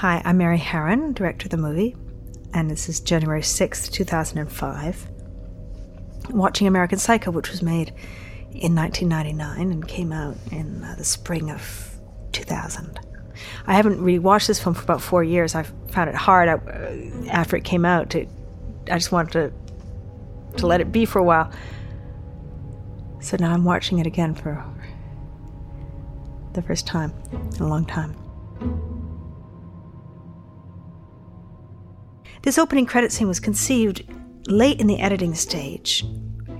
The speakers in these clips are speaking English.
Hi, I'm Mary Harron, director of the movie, and this is January 6th, 2005. watching American Psycho, which was made in 1999 and came out in uh, the spring of 2000. I haven't really watched this film for about four years. I found it hard uh, after it came out to. I just wanted to to let it be for a while. So now I'm watching it again for the first time in a long time. This opening credit scene was conceived late in the editing stage.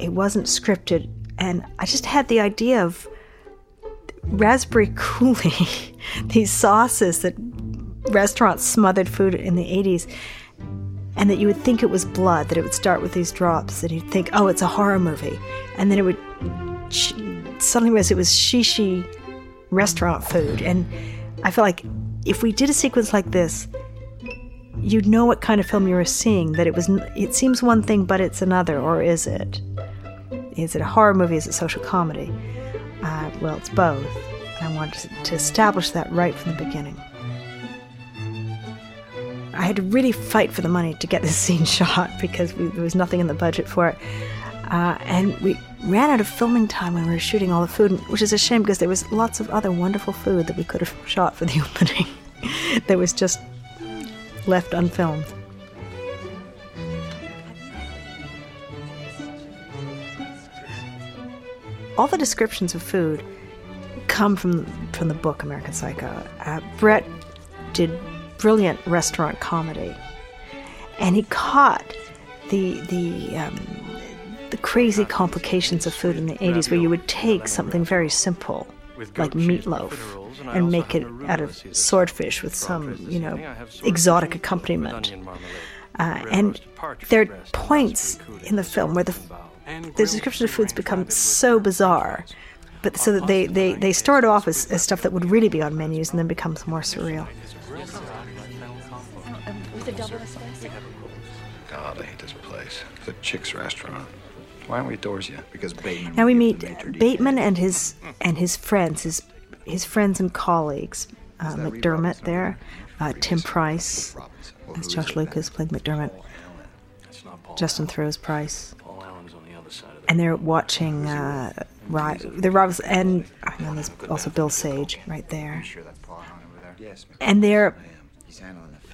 It wasn't scripted, and I just had the idea of raspberry coulis, these sauces that restaurants smothered food in the 80s, and that you would think it was blood, that it would start with these drops, and you'd think, oh, it's a horror movie. And then it would suddenly realize it was shishi restaurant food. And I feel like if we did a sequence like this, you'd know what kind of film you were seeing. That it was, it seems one thing, but it's another, or is it? Is it a horror movie? Is it social comedy? Uh, well, it's both. And I wanted to establish that right from the beginning. I had to really fight for the money to get this scene shot because we, there was nothing in the budget for it. Uh, and we ran out of filming time when we were shooting all the food, which is a shame because there was lots of other wonderful food that we could have shot for the opening that was just left unfilmed. All the descriptions of food come from from the book American Psycho. Uh, Brett did brilliant restaurant comedy, and he caught the the um, the crazy complications of food in the 80s, where you would take something very simple like meatloaf and make it out of swordfish with some, you know, exotic accompaniment. Uh, and there are points in the film where the, the description of foods become so bizarre, but so that they, they, they start off as, as stuff that would really be on menus and then becomes more surreal. God, I hate this place. The chick's restaurant. Why aren't we at Dorsia yet? Because Bateman. Now we meet Bateman and his and his friends, his his friends and colleagues. Uh, McDermott there, uh, Tim Price, as Josh Lucas playing McDermott, Justin Theroux's Price, and they're watching. Uh, right, they're and I know there's also Bill Sage right there, and they're.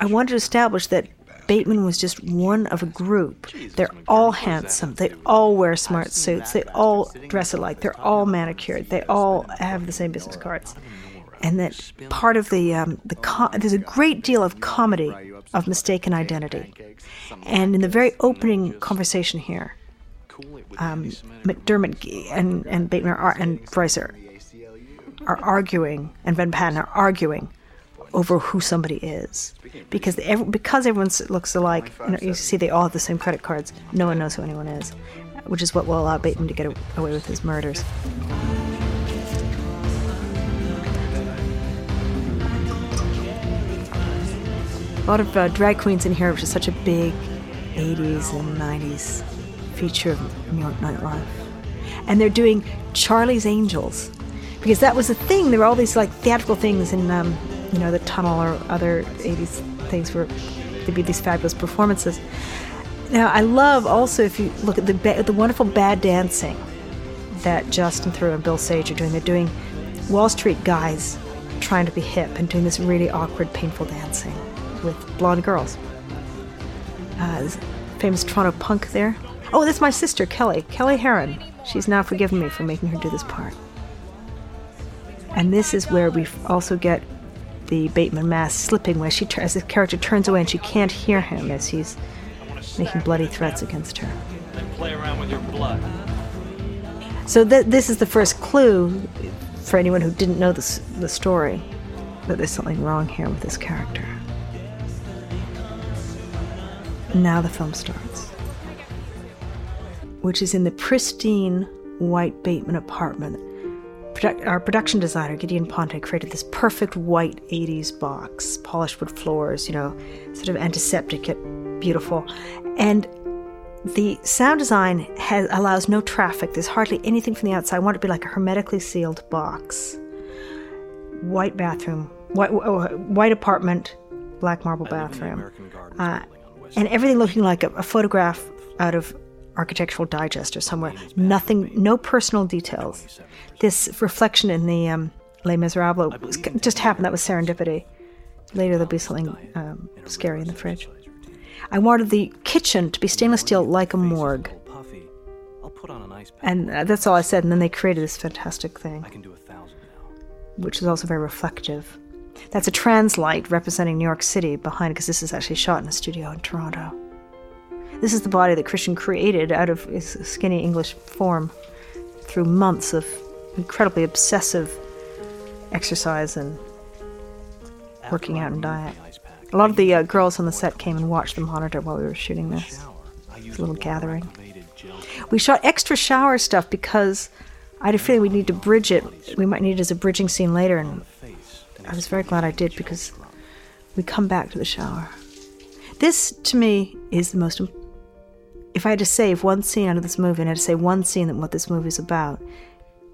I wanted to establish that Bateman was just one of a group. They're all handsome. They all wear smart suits. They all dress alike. They're all manicured. They all have the same business cards. And that part of the um, the there's a great deal of comedy of mistaken identity. And in the very opening conversation here, um, McDermott and and Bateman are, and are, are arguing, and Van Patten are arguing over who somebody is because every, because everyone looks alike. You, know, you see, they all have the same credit cards. No one knows who anyone is, which is what will allow Bateman to get away with his murders. A lot of uh, drag queens in here, which is such a big 80s and 90s feature of New York nightlife. And they're doing Charlie's Angels because that was the thing. There were all these like theatrical things in um, you know, the tunnel or other 80s things where there'd be these fabulous performances. Now, I love also if you look at the ba- the wonderful bad dancing that Justin Theroux and Bill Sage are doing. They're doing Wall Street guys trying to be hip and doing this really awkward, painful dancing with blonde girls. Uh, famous Toronto punk there. Oh, that's my sister, Kelly. Kelly Harron. She's now forgiven me for making her do this part. And this is where we also get the Bateman mask slipping where she as the character turns away and she can't hear him as he's making bloody threats against her. Play around with your blood. So th- this is the first clue for anyone who didn't know this, the story that there's something wrong here with this character. Now the film starts, which is in the pristine white Bateman apartment produ- our production designer, Gideon Ponte, created this perfect white 80s box, polished wood floors, you know, sort of antiseptic yet beautiful. And the sound design has, allows no traffic. There's hardly anything from the outside. I want it to be like a hermetically sealed box. White bathroom, white, oh, white apartment, black marble bathroom, uh, and everything looking like a, a photograph out of Architectural Digest or somewhere. Nothing, no personal details. This reflection in the um, Les Miserables was, just happened. That was serendipity. Later there'll be something um, scary in the fridge. I wanted the kitchen to be stainless steel like a morgue. And uh, that's all I said. And then they created this fantastic thing, which is also very reflective. That's a trans light representing New York City behind, because this is actually shot in a studio in Toronto. This is the body that Christian created out of his skinny English form through months of incredibly obsessive exercise and working out and diet. A lot of the uh, girls on the set came and watched the monitor while we were shooting this. A little gathering. We shot extra shower stuff because I had a feeling we'd need to bridge it. We might need it as a bridging scene later, and I was very glad I did because we come back to the shower. This, to me, is the most. If I had to save one scene out of this movie, and I had to say one scene that what this movie's about,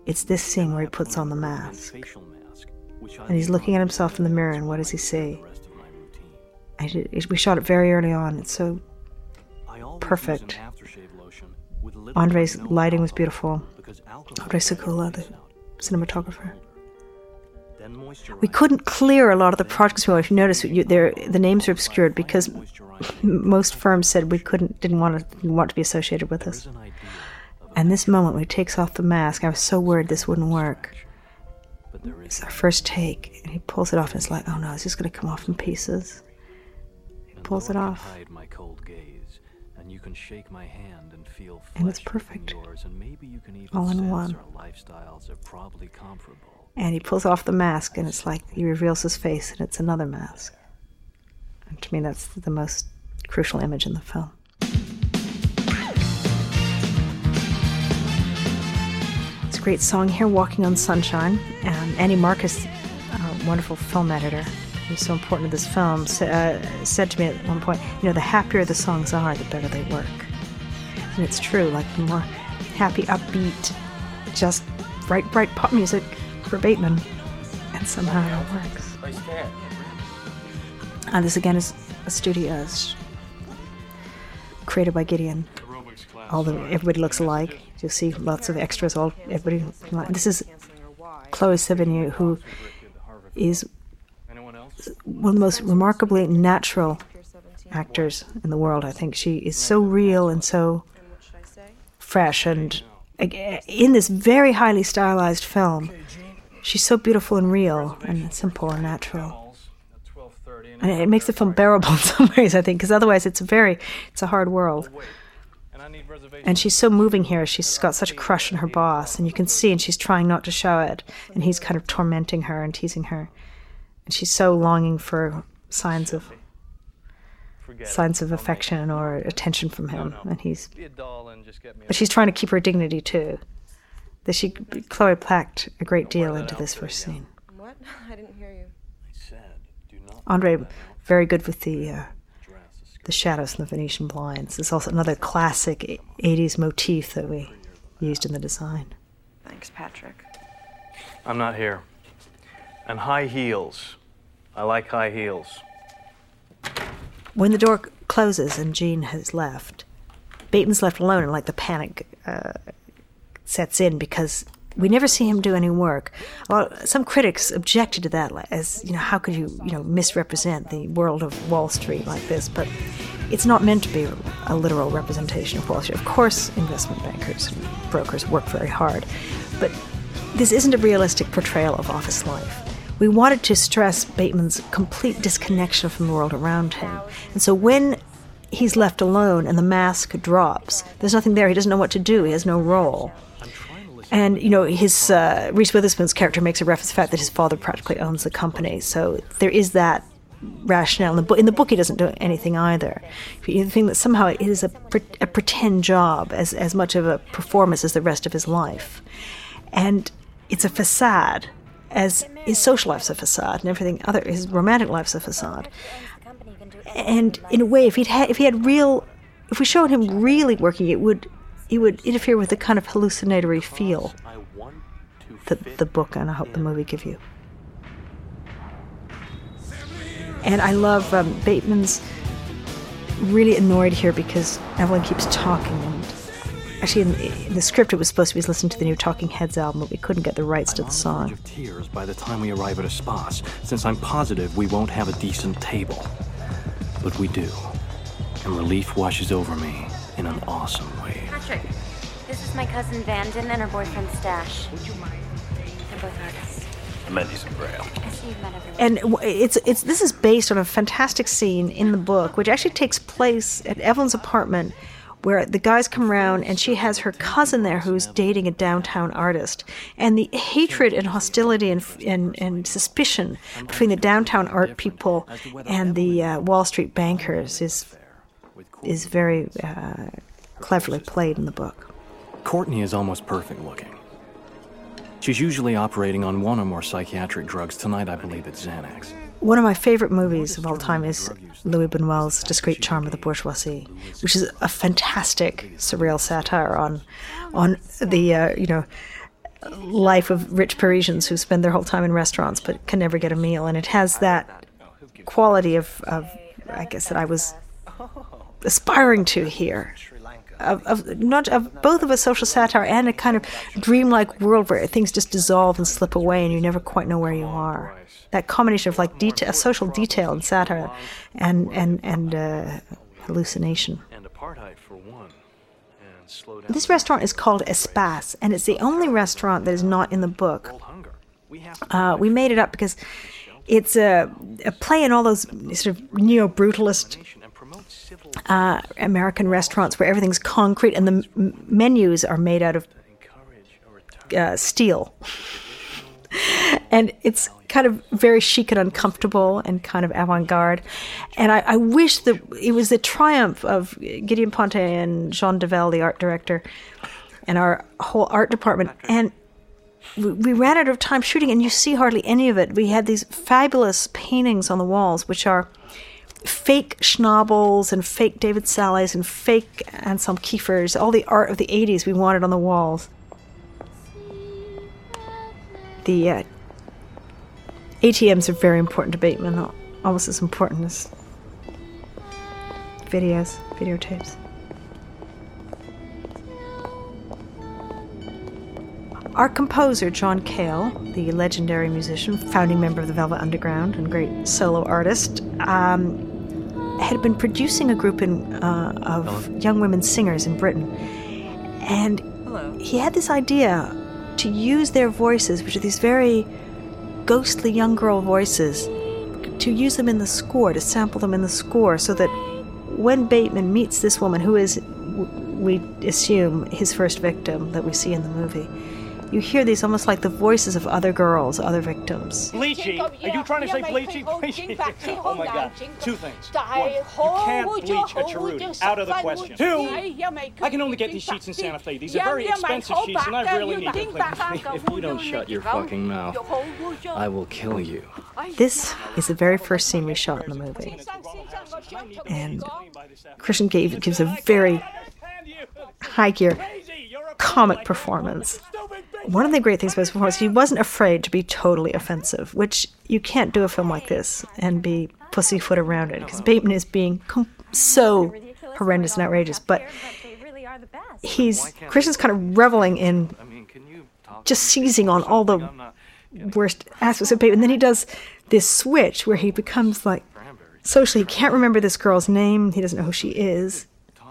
it's this scene where he puts on the mask. And he's looking at himself in the mirror, and what does he see? Did, we shot it very early on. It's so perfect. Andre's lighting was beautiful. Andre Sekula, uh, the cinematographer. We couldn't clear a lot of the projects we If you notice, you, the names are obscured because most firms said we couldn't, didn't want to, didn't want to be associated with us. And this moment when he takes off the mask, I was so worried this wouldn't work. It's our first take, and he pulls it off, and it's like, oh no, it's just going to come off in pieces. He pulls it off. Can shake my hand and feel and it's perfect. All in one. And he pulls off the mask, and it's like he reveals his face, and it's another mask. And to me, that's the most crucial image in the film. It's a great song here, Walking on Sunshine. Um, Andy Marcus, a wonderful film editor, who's so important to this film, uh, said to me at one point, you know, the happier the songs are, the better they work. And it's true, like the more happy, upbeat, just bright, bright pop music for Bateman. And somehow it works. And this again is a studio created by Gideon. The everybody looks alike. You'll see lots of extras. All everybody. This is Chloe Sevigny, who is one of the most remarkably natural actors in the world. I think she is so real and so fresh, and in this very highly stylized film, she's so beautiful and real and simple and natural. And it makes it film bearable in some ways, I think, because otherwise it's a very, it's a hard world. And she's so moving here. She's got such a crush on her boss, and you can see, and she's trying not to show it, and he's kind of tormenting her and teasing her, and she's so longing for signs of signs of affection or attention from him, and he's. But she's trying to keep her dignity too. That she, Chloe packed a great deal into this first scene. What? I didn't hear you. I said, do not. Andre, very good with the uh, the shadows and the Venetian blinds. It's also another classic 80s motif that we used in the design. Thanks, Patrick. I'm not here. And high heels. I like high heels. When the door closes and Jean has left, Bateman's left alone, and like the panic uh, sets in because we never see him do any work. Well, some critics objected to that, as you know, how could you, you know, misrepresent the world of Wall Street like this? But it's not meant to be a literal representation of Wall Street. Of course, investment bankers and brokers work very hard, but this isn't a realistic portrayal of office life. We wanted to stress Bateman's complete disconnection from the world around him, and so when he's left alone and the mask drops, there's nothing there. He doesn't know what to do. He has no role. And you know, his uh, Reese Witherspoon's character makes a reference to the fact that his father practically owns the company. So there is that rationale. In the, book, in the book, he doesn't do anything either. You think that somehow it is a, a pretend job as as much of a performance as the rest of his life, and it's a facade. As his social life's a facade, and everything other his romantic life's a facade. And in a way, if he'd ha- if he had real, if we showed him really working, it would it would interfere with the kind of hallucinatory feel that the book and I hope the movie give you. And I love um, Bateman's really annoyed here because Evelyn keeps talking. And actually, in, in the script, it was supposed to be listening to the new Talking Heads album, but we couldn't get the rights to the song. Of tears by the time we arrive at Espace, since I'm positive we won't have a decent table. But we do, and relief washes over me in an awesome way. Patrick, this is my cousin Vanden and her boyfriend Stash. They're both artists. I met you some braille. I see you've met everyone. and it's it's this is based on a fantastic scene in the book, which actually takes place at Evelyn's apartment, where the guys come around and she has her cousin there who's dating a downtown artist, and the hatred and hostility and and, and suspicion between the downtown art people and the uh, Wall Street bankers is is very uh, cleverly played in the book. Courtney is almost perfect looking. She's usually operating on one or more psychiatric drugs. Tonight, I believe it's Xanax. One of my favorite movies of all time is Louis Buñuel's Discreet Charm of the Bourgeoisie, which is a fantastic surreal satire on on the uh, you know life of rich Parisians who spend their whole time in restaurants but can never get a meal, and it has that quality of, of I guess that I was aspiring to here. Of, of not of both of a social satire and a kind of dreamlike world where things just dissolve and slip away and you never quite know where you are. That combination of like detail, social detail and satire, and and and uh, hallucination. This restaurant is called Espace, and it's the only restaurant that is not in the book. Uh, we made it up because it's a, a play in all those sort of neo brutalist uh, American restaurants where everything's concrete and the m- menus are made out of uh, steel. and it's kind of very chic and uncomfortable and kind of avant-garde. And I, I wish that it was the triumph of Gideon Ponte and Jean Devel, the art director, and our whole art department. And we, we ran out of time shooting, and you see hardly any of it. We had these fabulous paintings on the walls, which are fake Schnabels and fake David Salles and fake Anselm Kiefers, all the art of the 80s we wanted on the walls. The uh, ATMs are very important to Bateman, almost as important as videos, videotapes. Our composer, John Cale, the legendary musician, founding member of the Velvet Underground, and great solo artist, um, had been producing a group in, uh, of young women singers in Britain. And he had this idea to use their voices, which are these very ghostly young girl voices, to use them in the score, to sample them in the score, so that when Bateman meets this woman, who is, we assume, his first victim that we see in the movie, you hear these almost like the voices of other girls, other victims. Bleachy? Are you trying to say bleachy? Bleachy? Oh my god. Two things. One, you can't bleach a Cerruti. Out of the question. Two, I can only get these sheets in Santa Fe. These are very expensive sheets and I really need them. If you don't shut your fucking mouth, I will kill you. This is the very first scene we shot in the movie. And Christian gave, gives a very high gear comic performance. One of the great things about his performance, he wasn't afraid to be totally offensive, which you can't do a film like this and be pussyfoot around it because Bateman is being com- so horrendous and outrageous. But he's Christian's kind of reveling in just seizing on all the worst aspects of Bateman. Then he does this switch where he becomes like socially he can't remember this girl's name. He doesn't know who she is.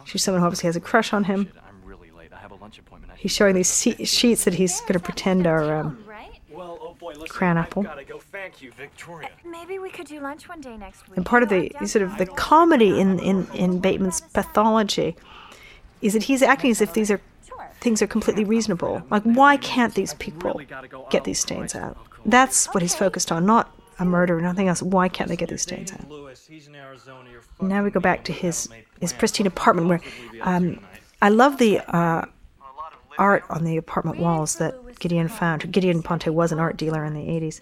She's someone who obviously has a crush on him. I'm really late. I have a lunch appointment. I He's showing these sheets that he's going to pretend are um, Well, oh boy, listen. cran apple. Go. Thank you, Victoria. Maybe we could do lunch one day next week. And part of the sort of the comedy in, in, in Bateman's pathology is that he's acting as if these are things are completely reasonable. Like, why can't these people get these stains out? That's what he's focused on, not a murder or nothing else. Why can't they get these stains out? Now we go back to his his pristine apartment where um, I love the uh, art on the apartment walls that Gideon found. Gideon Ponte was an art dealer in the 80s.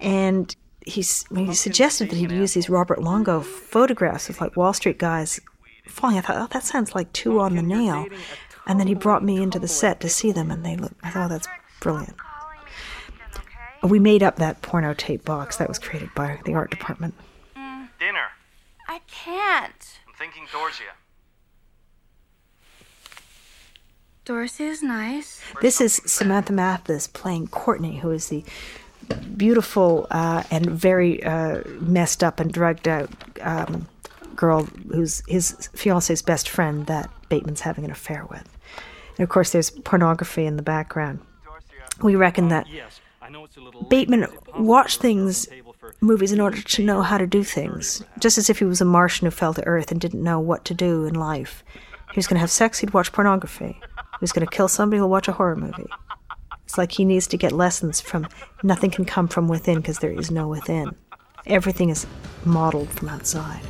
And he's, when he suggested that he'd use these Robert Longo photographs of like Wall Street guys falling, I thought, oh, that sounds like two on the nail. And then he brought me into the set to see them, and they looked, I thought, oh, that's brilliant. We made up that porno tape box that was created by the art department. Mm. Dinner. I can't. I'm thinking Dorsia. Dorsia's nice. This is Samantha Mathis playing Courtney, who is the beautiful uh, and very uh, messed up and drugged out um, girl who's his fiance's best friend that Bateman's having an affair with. And of course, there's pornography in the background. We reckon that Bateman watched things, movies, in order to know how to do things, just as if he was a Martian who fell to Earth and didn't know what to do in life. He was going to have sex, he'd watch pornography. Was going to kill somebody, who'll watch a horror movie. It's like he needs to get lessons from nothing can come from within because there is no within. Everything is modeled from outside.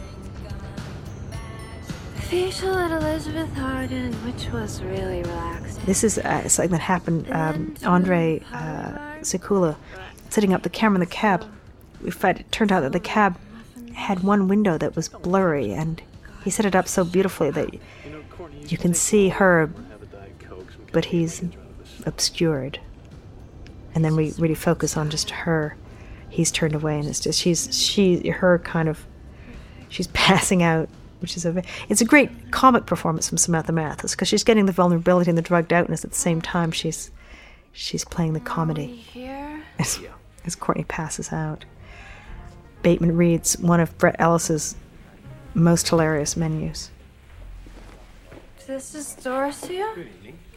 Facial at Elizabeth Arden, which was really relaxing. This is uh, something that happened. Um, Andre uh, Sekula setting up the camera in the cab. It turned out that the cab had one window that was blurry, and he set it up so beautifully that you can see her, but he's obscured. And then we really focus on just her. He's turned away, and it's just she's she her kind of she's passing out, which is a it's a great comic performance from Samantha Mathis because she's getting the vulnerability and the drugged outness at the same time. She's she's playing the comedy as, as Courtney passes out. Bateman reads one of Brett Ellis's most hilarious menus. This is Dorsia?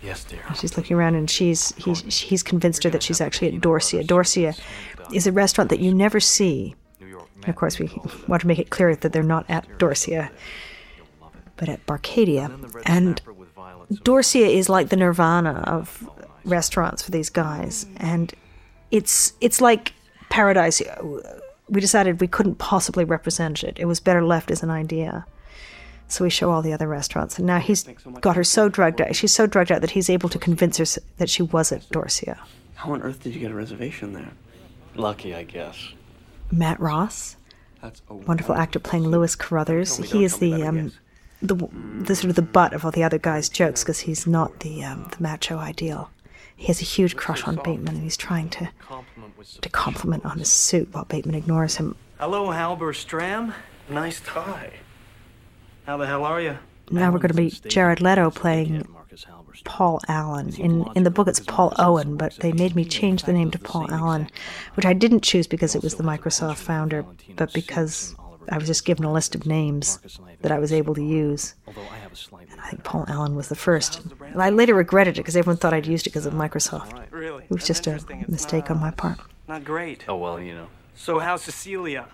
Yes, dear. And she's looking around and she's he's he's convinced her that she's actually at Dorsia. Dorsia is a restaurant that you never see. And of course, we want to make it clear that they're not at Dorsia, but at Barcadia. And Dorsia is like the nirvana of restaurants for these guys, and it's it's like paradise. We decided we couldn't possibly represent it. It was better left as an idea. So we show all the other restaurants, and now he's got her so drugged out. She's so drugged out that he's able to convince her that she was at Dorsia. How on earth did you get a reservation there? Lucky, I guess. Matt Ross, That's a wonderful actor playing Lewis Carruthers. He is the um, the the sort of the butt of all the other guys' jokes because he's not the um, the macho ideal. He has a huge crush on Bateman, and he's trying to to compliment on his suit while Bateman ignores him. Hello, Halberstram. Nice tie. How the hell are you? Now we're going to be Jared Leto playing Paul Allen. In in the book, it's Paul Owen, but they made me change the name to Paul Allen, which I didn't choose because it was the Microsoft founder, but because I was just given a list of names that I was able to use. And I think Paul Allen was the first. And I later regretted it because everyone thought I'd used it because of Microsoft. Really? It was just a mistake on my part. Not great. Oh, well, you know. So how's Cecilia?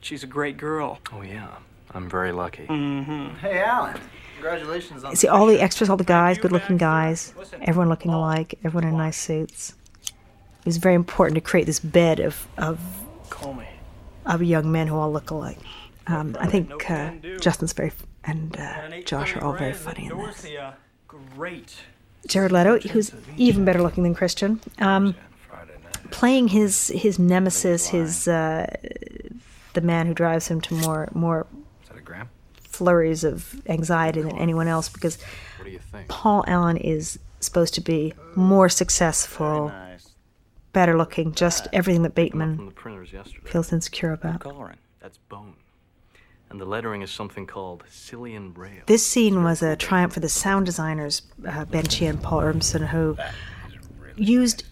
She's a great girl. Oh, yeah. I'm very lucky. Hey, Alan. Congratulations on See, all the extras, all the guys, good looking guys, everyone looking alike, everyone in nice suits. It was very important to create this bed of, of, Call me. of young men who all look alike. Um, I think uh, Justin's very, and uh, Josh are all very funny in this. Great. Jared Leto, who's even better looking than Christian, um, playing his his nemesis, his uh, the man who drives him to more more Is that a gram? flurries of anxiety than anyone else because What do you think? Paul Allen is supposed to be more successful, better looking, just everything that From Bateman the printers yesterday. feels insecure about. Coloring. That's bone. And the lettering is something called Silian Rail. This scene was a triumph for the sound designers, uh, Ben Chia and Paul Urmson, who used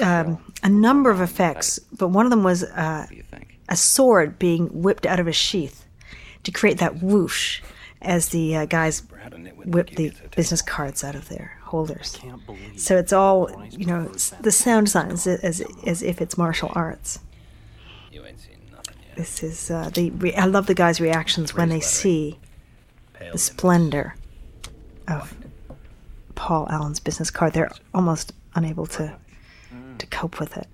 um, a number of effects, but one of them was uh, a sword being whipped out of a sheath to create that whoosh as the uh, guys whip the business cards out of their holders. So it's all, you know, the sound design is as, as if it's martial arts. This is uh, the. Re- I love the guys' reactions when they see the splendor of Paul Allen's business card. They're almost unable to to cope with it.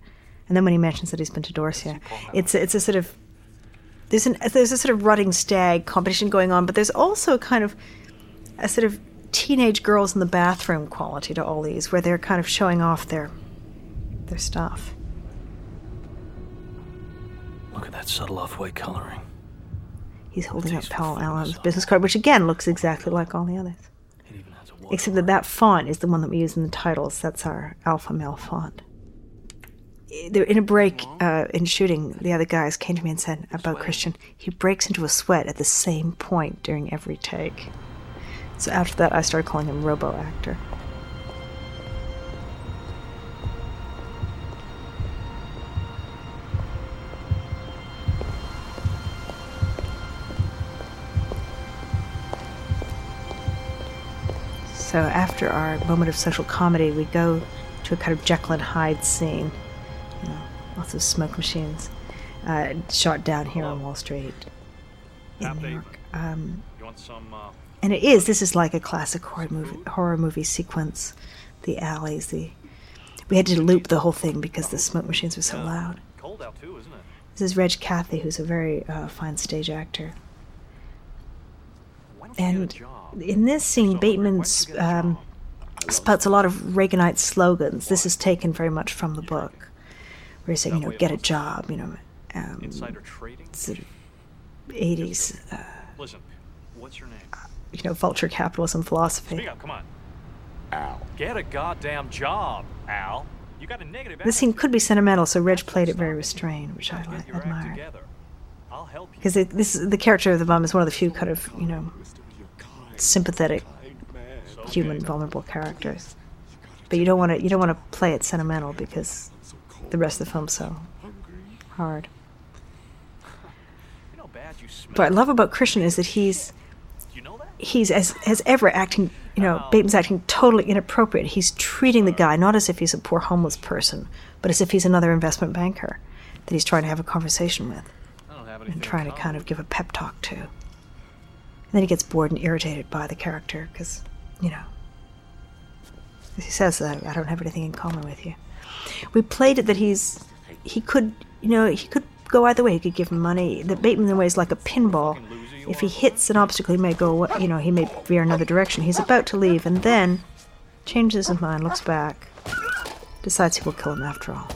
And then when he mentions that he's been to Dorsia, it's it's a sort of there's an there's a sort of rutting stag competition going on, but there's also a kind of a sort of teenage girls in the bathroom quality to all these, where they're kind of showing off their their stuff. Look at that subtle off-white coloring. He's holding up Paul Allen's business card, which again looks exactly like all the others. Except that that font is the one that we use in the titles. That's our alpha male font. In a break uh, in shooting, the other guys came to me and said about Christian, he breaks into a sweat at the same point during every take. So after that, I started calling him Robo Actor. So after our moment of social comedy, we go to a kind of Jekyll and Hyde scene. Lots of smoke machines. Uh, shot down here on Wall Street in New York. Um, and it is. This is like a classic horror movie, horror movie sequence. The alleys, the we had to loop the whole thing because the smoke machines were so loud. Cold out too, isn't it? This is Reg Cathey, who's a very uh, fine stage actor. And in this scene, Bateman um, spouts a lot of Reaganite slogans. This is taken very much from the book, where he's saying, you know, get a job, you know, um, sort of 80s. Uh, Listen, what's your name? You know, vulture capitalism philosophy. Speak up, come on. Al. Get a goddamn job, Al. You got a negative. This scene could be sentimental, so Reg played it very restrained, which I admire. Because this the character of the bum is one of the few kind of you know sympathetic, human, vulnerable characters. But you don't want to you don't want to play it sentimental because the rest of the film so hard. What I love about Christian is that he's he's as as ever acting you know Bateman's acting totally inappropriate. He's treating the guy not as if he's a poor homeless person, but as if he's another investment banker that he's trying to have a conversation with and trying to kind of give a pep talk to. And then he gets bored and irritated by the character because, you know, he says that I don't have anything in common with you. We played it that he's he could you know he could go either way. He could give him money. The Bateman way is like a pinball. If he hits an obstacle, he may go you know he may veer another direction. He's about to leave and then changes his mind, looks back, decides he will kill him after all.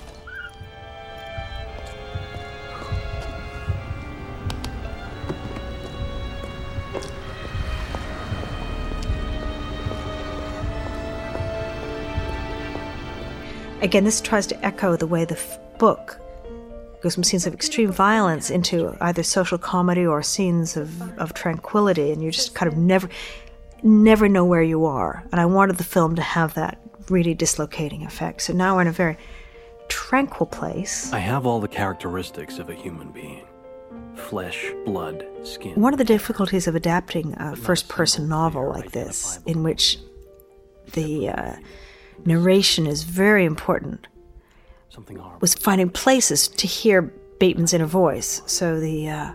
Again, this tries to echo the way the f- book goes from scenes of extreme violence into either social comedy or scenes of, of tranquility, and you just kind of never, never know where you are. And I wanted the film to have that really dislocating effect. So now we're in a very tranquil place. I have all the characteristics of a human being flesh, blood, skin. One of the difficulties of adapting a first person novel like this, in which the uh, narration is very important, was finding places to hear Bateman's inner voice. So the uh,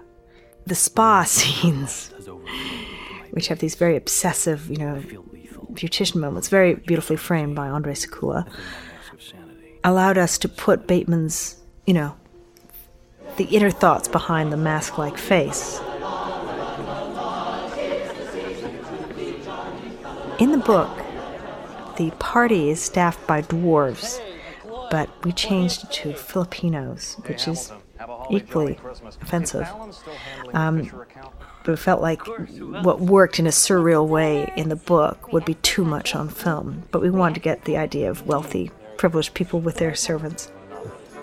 the spa scenes, which have these very obsessive, you know, beautician moments, very beautifully framed by Andre Sekula, allowed us to put Bateman's, you know, the inner thoughts behind the mask-like face. In the book, the party is staffed by dwarves, but we changed it to Filipinos, which is equally offensive. Um, but it felt like what worked in a surreal way in the book would be too much on film. But we wanted to get the idea of wealthy, privileged people with their servants.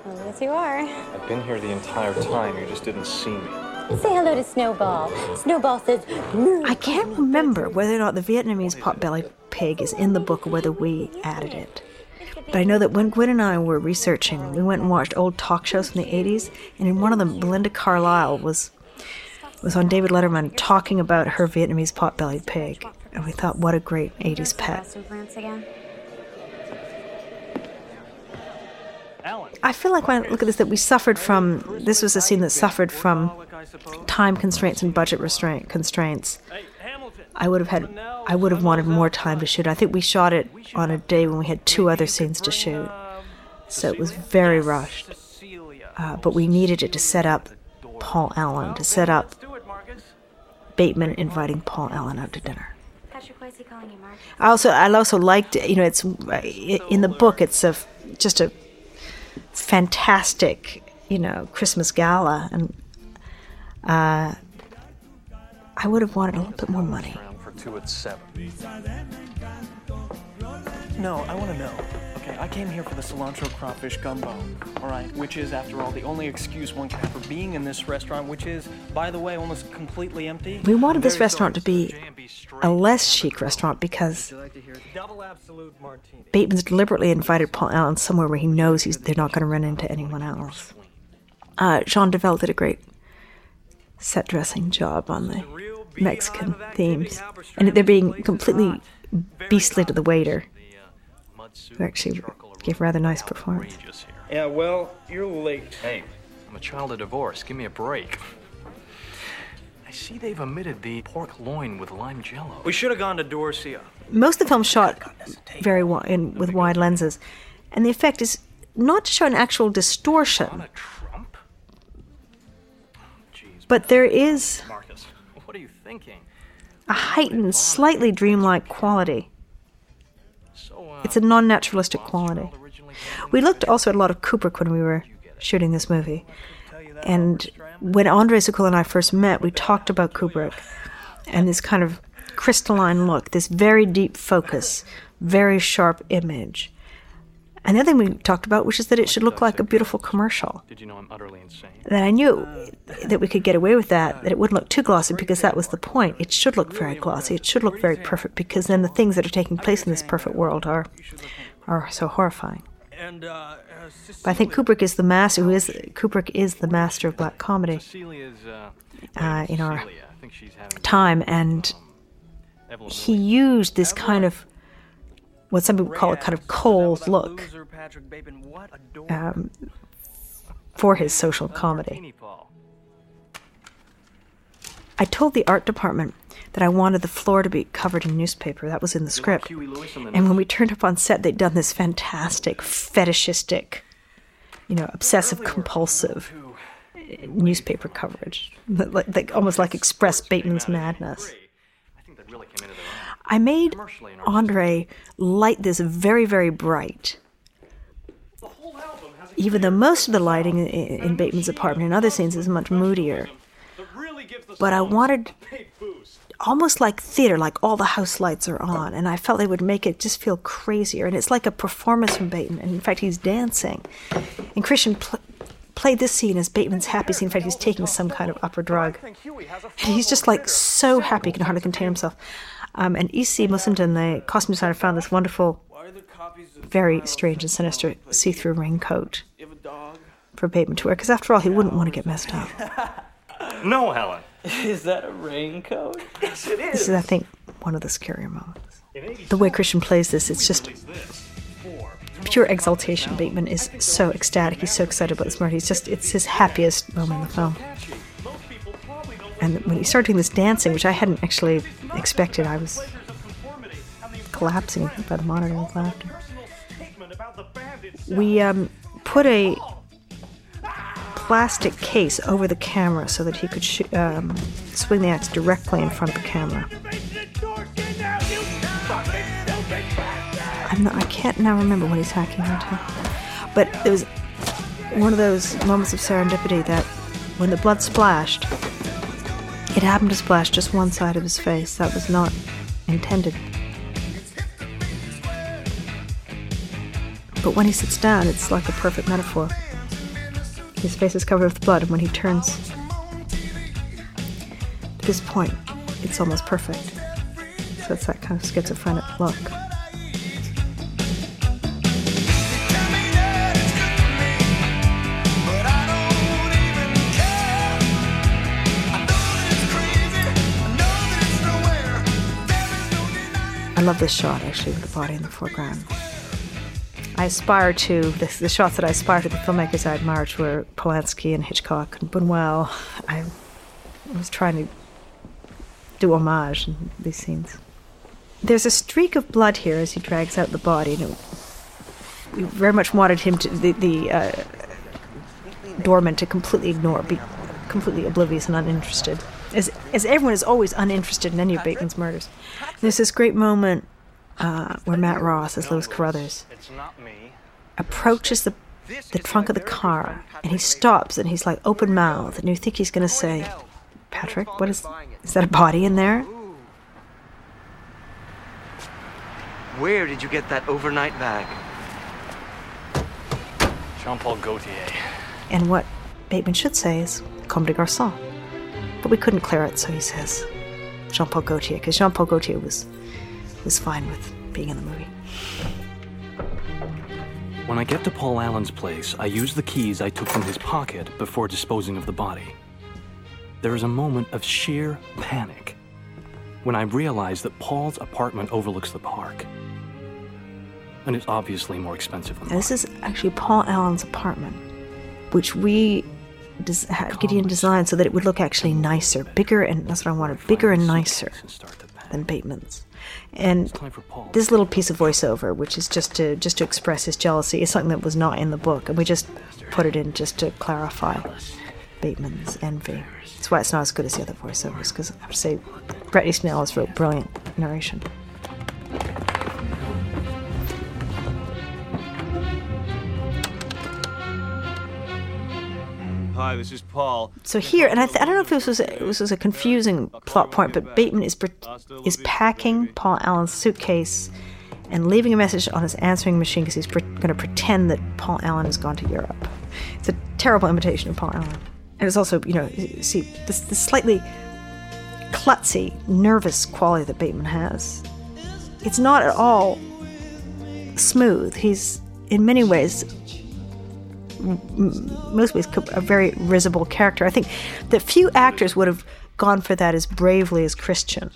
yes, you are. I've been here the entire time. You just didn't see me. Say hello to Snowball. Snowball says. I can't remember whether or not the Vietnamese pot-bellied pig is in the book or whether we added it. But I know that when Gwen and I were researching, we went and watched old talk shows from the 80s, and in one of them, Belinda Carlisle was was on David Letterman talking about her Vietnamese pot-bellied pig, and we thought, what a great 80s pet. I feel like when I look at this, that we suffered from. This was a scene that suffered from time constraints and budget restraint constraints. I would have had. I would have wanted more time to shoot. I think we shot it on a day when we had two other scenes to shoot, so it was very rushed. Uh, but we needed it to set up Paul Allen, to set up Bateman inviting Paul Allen out to dinner. I also I also liked it, you know it's in the book it's a just a fantastic, you know, Christmas gala, and uh, I would have wanted a little bit more money. For two at seven. No, I want to know. Okay. I came here for the cilantro crawfish gumbo, all right, which is, after all, the only excuse one can have for being in this restaurant, which is, by the way, almost completely empty. We wanted this restaurant to be a less chic restaurant because Bateman's deliberately invited Paul Allen somewhere where he knows he's, they're not going to run into anyone else. Uh, Jean Duvel did a great set dressing job on the Mexican themes, and they're being completely beastly to the waiter who actually gave rather nice performance. Yeah, well, you're late. Hey, I'm a child of divorce. Give me a break. I see they've omitted the pork loin with lime jello. We should have gone to Dorsia. Most of the film shot very wi- in, with wide lenses, and the effect is not to show an actual distortion, Trump? Jeez, but there is Marcus, what are you thinking? a heightened, slightly dreamlike quality. It's a non naturalistic quality. We looked also at a lot of Kubrick when we were shooting this movie. And when Andre Sekula and I first met, we talked about Kubrick and this kind of crystalline look, this very deep focus, very sharp image. And the other thing we talked about, which is that it should look like a beautiful commercial. Did you know I'm utterly insane? That I knew that we could get away with that, that it wouldn't look too glossy because that was the point. It should look very glossy. It should look very perfect because then the things that are taking place in this perfect world are are so horrifying. And, uh, But I think Kubrick is the master. Who is Kubrick is the master of black comedy uh, uh, in our Celia. I think she's having time, and he used this kind of what some people call a kind of cold look Loser Patrick Bateman, what a dork. um, for his social comedy. I told the art department that I wanted the floor to be covered in newspaper. That was in the script. And when we turned up on set, they'd done this fantastic, fetishistic, you know, obsessive compulsive uh, newspaper coverage, like, like almost like express Bateman's madness. I think that really came into their own. I made Andre light this very, very bright. Even though most of the lighting in Bateman's apartment and other scenes is much moodier. But I wanted almost like theater, like all the house lights are on, and I felt they would make it just feel crazier. And it's like a performance from Bateman. And in fact, he's dancing. And Christian pl- played this scene as Bateman's happy scene. In fact, he's taking some kind of upper drug. And he's just like so happy, he can hardly contain himself. Um, and Isis Mussenden, the costume designer, found this wonderful, very strange and sinister see through raincoat for Bateman to wear, because after all, he wouldn't want to get messed up. No, Helen. Is that a raincoat? Yes, it is. This is, I think, one of the scarier moments. The way Christian plays this, it's just pure exaltation. Bateman is so ecstatic. He's so excited about this murder. He's just, it's his happiest moment in the film. And when he started doing this dancing, which I hadn't actually expected, I was collapsing by the monitor with laughter. We um, put a plastic case over the camera so that he could sh- um, swing the axe directly in front of the camera. Not, I can't now remember what he's hacking into. But it was one of those moments of serendipity that when the blood splashed, it happened to splash just one side of his face. That was not intended. But when he sits down, it's like a perfect metaphor. His face is covered with blood, and when he turns to this point, it's almost perfect. So it's that kind of schizophrenic look. I love this shot actually with the body in the foreground. I aspire to the, the shots that I aspire to the filmmakers I admired were Polanski and Hitchcock and Buñuel. I was trying to do homage in these scenes. There's a streak of blood here as he drags out the body, and we very much wanted him to the, the uh, doorman to completely ignore, be completely oblivious and uninterested, as as everyone is always uninterested in any of Bateman's murders. There's this great moment uh, where Matt Ross, as Lewis Carruthers, It's not me. approaches the the trunk of the car and he stops and he's like open mouthed and you think he's going to say, Patrick, what is is that a body in there? Where did you get that overnight bag? Jean Paul Gaultier. And what Bateman should say is Comme des Garçons. But we couldn't clear it, so he says Jean Paul Gaultier, because Jean Paul Gaultier was, was fine with being in the movie. When I get to Paul Allen's place, I use the keys I took from his pocket before disposing of the body. There is a moment of sheer panic when I realize that Paul's apartment overlooks the park. And it's obviously more expensive than this is actually Paul Allen's apartment, which we Gideon designed so that it would look actually nicer, bigger, and that's what I wanted, bigger and nicer than Bateman's. And this little piece of voiceover, which is just to just to express his jealousy, is something that was not in the book, and we just put it in just to clarify Bateman's envy. That's why it's not as good as the other voiceovers, because I have to say, Bret Easton Ellis wrote brilliant narration. Hi, this is Paul. So here, and I, th- I don't know if this was a, this was a confusing plot point, but Bateman is pre- is packing Paul Allen's suitcase and leaving a message on his answering machine because he's pre- going to pretend that Paul Allen has gone to Europe. It's a terrible imitation of Paul Allen, and it's also you know see this, this slightly klutzy, nervous quality that Bateman has. It's not at all smooth. He's in many ways most ways a very risible character. I think that few actors would have gone for that as bravely as Christian.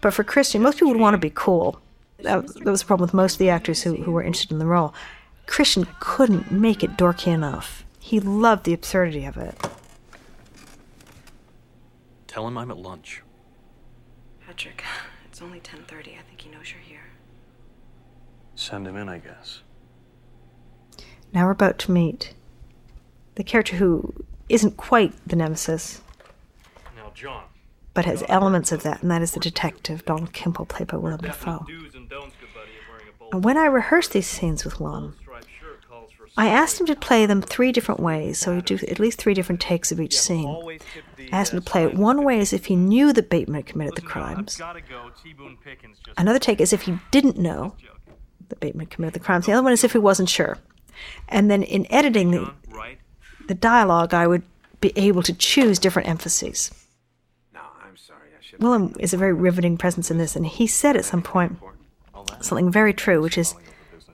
But for Christian, most people would want to be cool. That, that was the problem with most of the actors who, who were interested in the role. Christian couldn't make it dorky enough. He loved the absurdity of it. Tell him I'm at lunch. Patrick, it's only 10:30. I think he knows you're here. Send him in, I guess. Now we're about to meet the character who isn't quite the nemesis, Now, John. but has elements of that, and that is the detective Donald Kimball, played by Willem Dafoe. And when I rehearsed these scenes with Willem, I asked him to play them three different ways, so he'd do at least three different takes of each scene. I asked him to play it one way as if he knew that Bateman had committed the crimes, another take as if he didn't know that Bateman committed the crimes, the other one as if he wasn't sure. And then in editing the, the dialogue, I would be able to choose different emphases. No, I'm sorry. I should Willem is a very riveting presence in this, and he said at some point something very true, which is,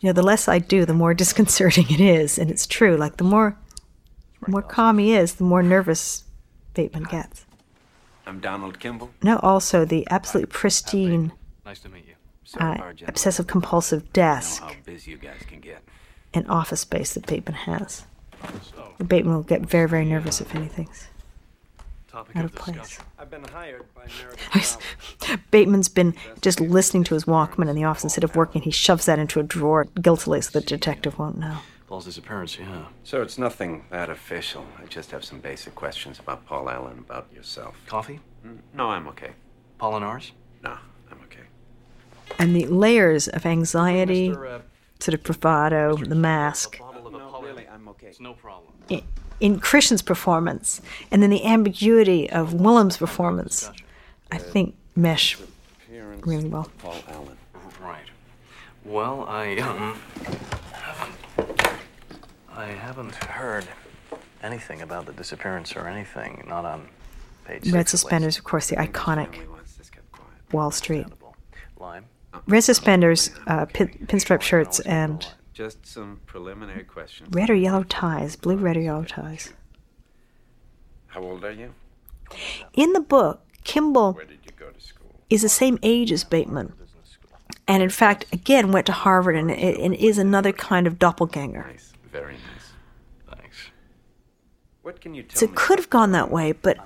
you know, the less I do, the more disconcerting it is, and it's true. Like the more, the more calm he is, the more nervous Bateman gets. I'm Donald Kimball. No, also the absolutely pristine, Nice to meet you. uh, obsessive compulsive desk How busy you guys can get. and office space that Bateman has. Bateman will get very, very nervous if anything's out of place. I've been hired by Bateman's been just listening to his Walkman in the office instead of working. He shoves that into a drawer guiltily so the detective won't know. Paul's disappearance, yeah. So it's nothing that official. I just have some basic questions about Paul Allen, about yourself. Coffee? Mm, no, I'm okay. Paulinars? No, I'm okay. And the layers of anxiety, uh, sort of bravado, the mask, No, really, okay. No problem. in Christian's performance, and then the ambiguity of Willem's performance, I think mesh really well. Paul Allen. Right. Well, I um haven't I haven't heard anything about the disappearance or anything. Not on page six. Red at suspenders, of course, the iconic Wall Street. Lime. Red suspenders, uh, pin, pinstripe shirts, and Just some preliminary questions. red or yellow ties, blue, red, or yellow ties. How old are you? In the book, Kimball Where did you go to school? is the same age as Bateman, and in fact, again went to Harvard and, and is another kind of doppelganger. Nice. Very nice. Thanks. What can you tell So it me? could have gone that way, but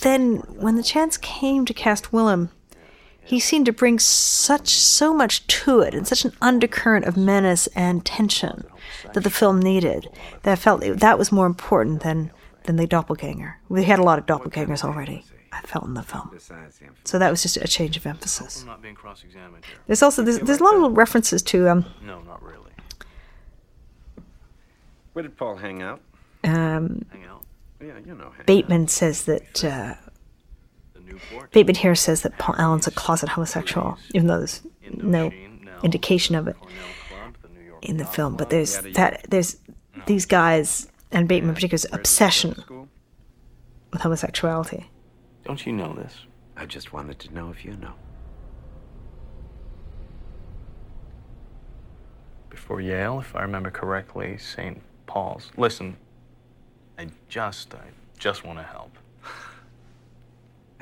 then when the chance came to cast Willem, he seemed to bring such so much to it and such an undercurrent of menace and tension that the film needed that I felt that was more important than than the doppelganger. We had a lot of doppelgangers already. I felt in the film, so that was just a change of emphasis. I'm not being cross-examined here. There's also there's, there's a lot of references to um, No, not really. Where did Paul hang out? um, Hang out. Yeah, you know him. Bateman says that uh, The Newport. Bateman here says that Paul Allen's a closet homosexual, even though there's no indication of it. in the film, but there's that there's these guys and Bateman in particular's obsession with homosexuality. Don't you know this? I just wanted to know if you know. Before Yale, if I remember correctly, St. Paul's. Listen, I just, I just want to help.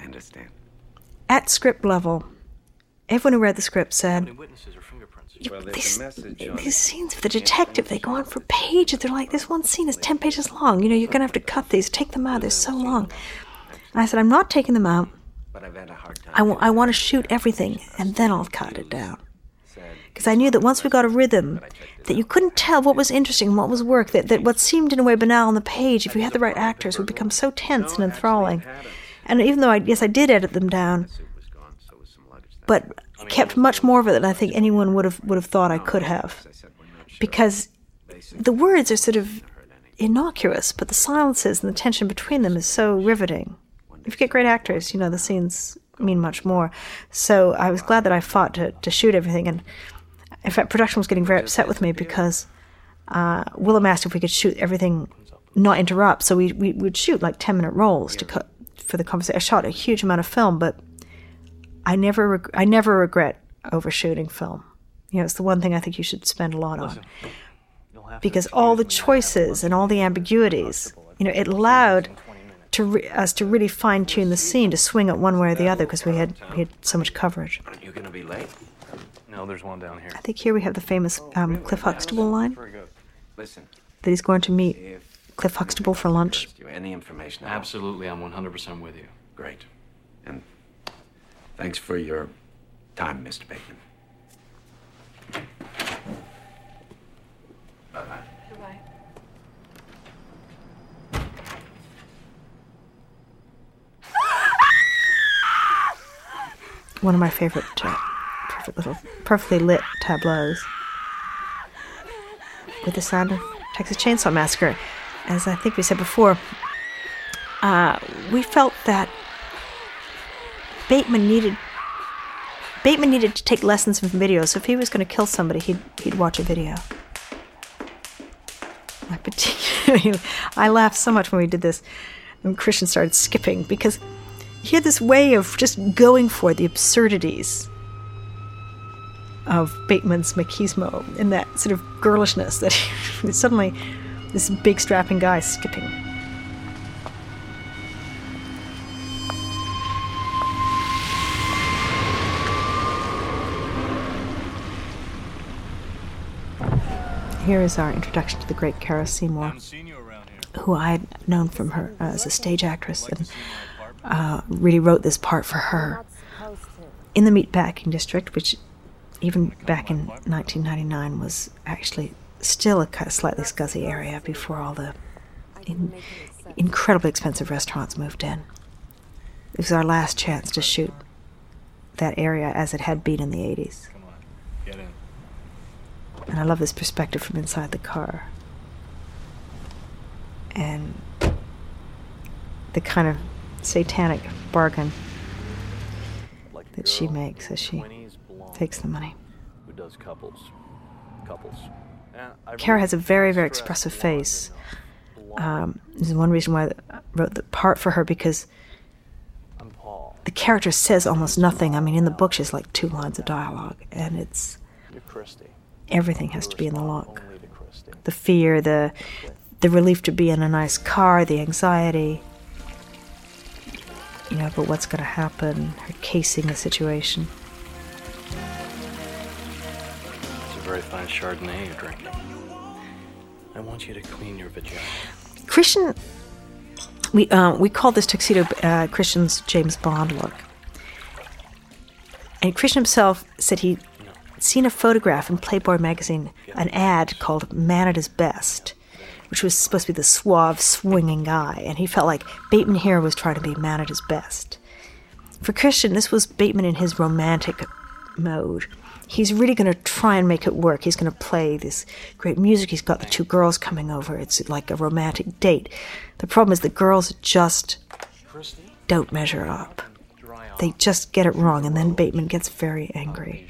I understand. At script level, everyone who read the script said, Well, these, a message on these scenes with the detective, they go on for pages. They're like, this one scene is 10 pages long. You know, you're going to have to cut these, take them out. They're so long. And I said, I'm not taking them out. but I've had a hard time. I wa- I want to shoot everything, and then I'll cut it down. Because I knew that once we got a rhythm, that you couldn't tell what was interesting and what was work, that, that what seemed in a way banal on the page, if you had the right actors, would become so tense and enthralling. And even though I, yes, I did edit them down, but kept much more of it than I think anyone would have would have thought I could have, because the words are sort of innocuous, but the silences and the tension between them is so riveting. If you get great actors, you know the scenes mean much more. So I was glad that I fought to, to shoot everything, and in fact, production was getting very upset with me because uh, Willem asked if we could shoot everything, not interrupt. So we we would shoot like ten minute rolls to cut for the conversation. I shot a huge amount of film, but I never reg- I never regret overshooting film. You know, it's the one thing I think you should spend a lot on because all the choices and all the ambiguities, you know, it allowed to re- us to really fine tune the scene to swing it one way or the other because we had we had so much coverage. Aren't you going to be late? No, there's one down here. I think here we have the famous um, Cliff Huxtable line Listen, that he's going to meet Cliff Huxtable for lunch. any information? Absolutely, I'm 100% with you. Great. And thanks for your time, Mr. Bateman. Bye-bye. One of my favorite, uh, perfect little, perfectly lit tableaus with the sound of Texas Chainsaw Massacre. As I think we said before, uh, we felt that Bateman needed Bateman needed to take lessons from video. So if he was going to kill somebody, he'd he'd watch a video. I particularly, I laughed so much when we did this, and Christian started skipping because he had this way of just going for the absurdities of Bateman's machismo and that sort of girlishness that he, suddenly this big strapping guy skipping. Here is our introduction to the great Cara Seymour, who I had known from her uh, as a stage actress and uh, really wrote this part for her. In the meatpacking district, which even back in 1999 was actually still a slightly scuzzy area before all the in, incredibly expensive restaurants moved in. It was our last chance to shoot that area as it had been in the 80s. And I love this perspective from inside the car. And the kind of satanic bargain that she makes as she takes the money. Who does couples? Couples. Cara has a very, very expressive face. Um, this is one reason why I wrote the part for her because the character says almost nothing. I mean, in the book, she's like two lines of dialogue, and it's everything has to be in the look. The fear, the the relief to be in a nice car, the anxiety. You know, but what's going to happen? Her casing the situation. Very fine Chardonnay you're drinking. I want you to clean your vagina. Christian, we uh, we called this tuxedo uh, Christian's James Bond look, and Christian himself said he'd seen a photograph in Playboy magazine, an ad called "Man at His Best," which was supposed to be the suave, swinging guy, and he felt like Bateman here was trying to be man at his best. For Christian, this was Bateman in his romantic mode. He's really going to try and make it work. He's going to play this great music. He's got the two girls coming over. It's like a romantic date. The problem is the girls just don't measure up. They just get it wrong, and then Bateman gets very angry.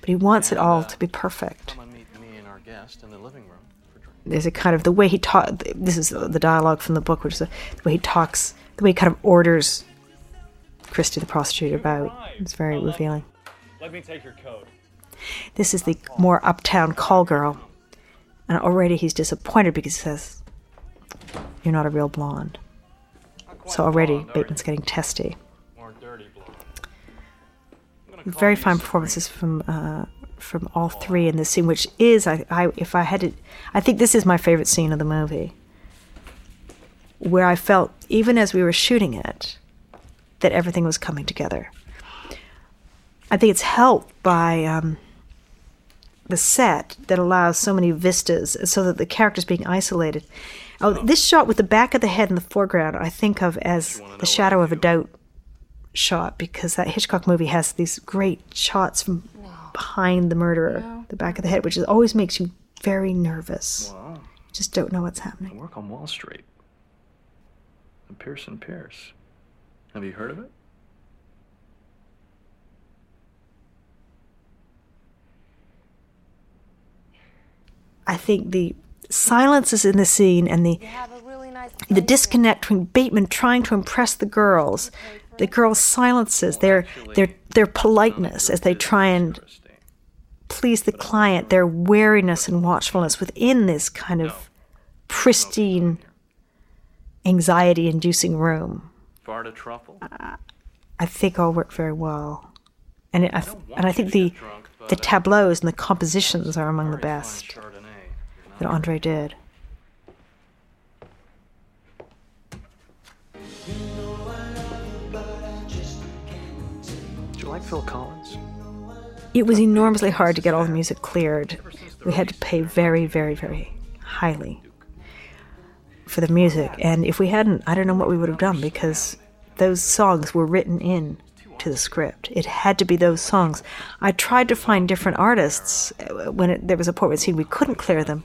But he wants it all uh, to be perfect. Come and meet me and our guest. there's a kind of the way he talk. This is the dialogue from the book, which is the, the way he talks, the way he kind of orders Christy the prostitute about. It's very revealing. Let me take your coat. This is the more uptown call girl, and already he's disappointed because he says, "You're not a real blonde." So already Bateman's getting testy. Very fine performances from uh, from all three in this scene, which is I, I if I had to, I think this is my favorite scene of the movie, where I felt even as we were shooting it, that everything was coming together. I think it's helped by um, the set that allows so many vistas, so that the characters being isolated. Oh, this shot with the back of the head in the foreground, I think of as the shadow of a doubt shot because that Hitchcock movie has these great shots from behind the murderer, no. the back of the head, which is, always makes you very nervous. Wow. Just don't know what's happening. I work on Wall Street. And Pierce and Pierce. Have you heard of it? I think the silences in the scene and the really nice the disconnect between Bateman trying to impress the girls, the girls' silences, their their their politeness as they try and please the client, their wariness and watchfulness within this kind of pristine, anxiety inducing room. Far to truffle? Uh, I think all work very well. And, it, I, and I think the, the tableaus and the compositions are among the best that Andre did. Do you like Phil Collins? It was enormously hard to get all the music cleared. We had to pay very, very, very highly for the music. And if we hadn't, I don't know what we would have done because those songs were written in to the script. It had to be those songs. I tried to find different artists uh, when it, there was a portrait scene we couldn't clear them,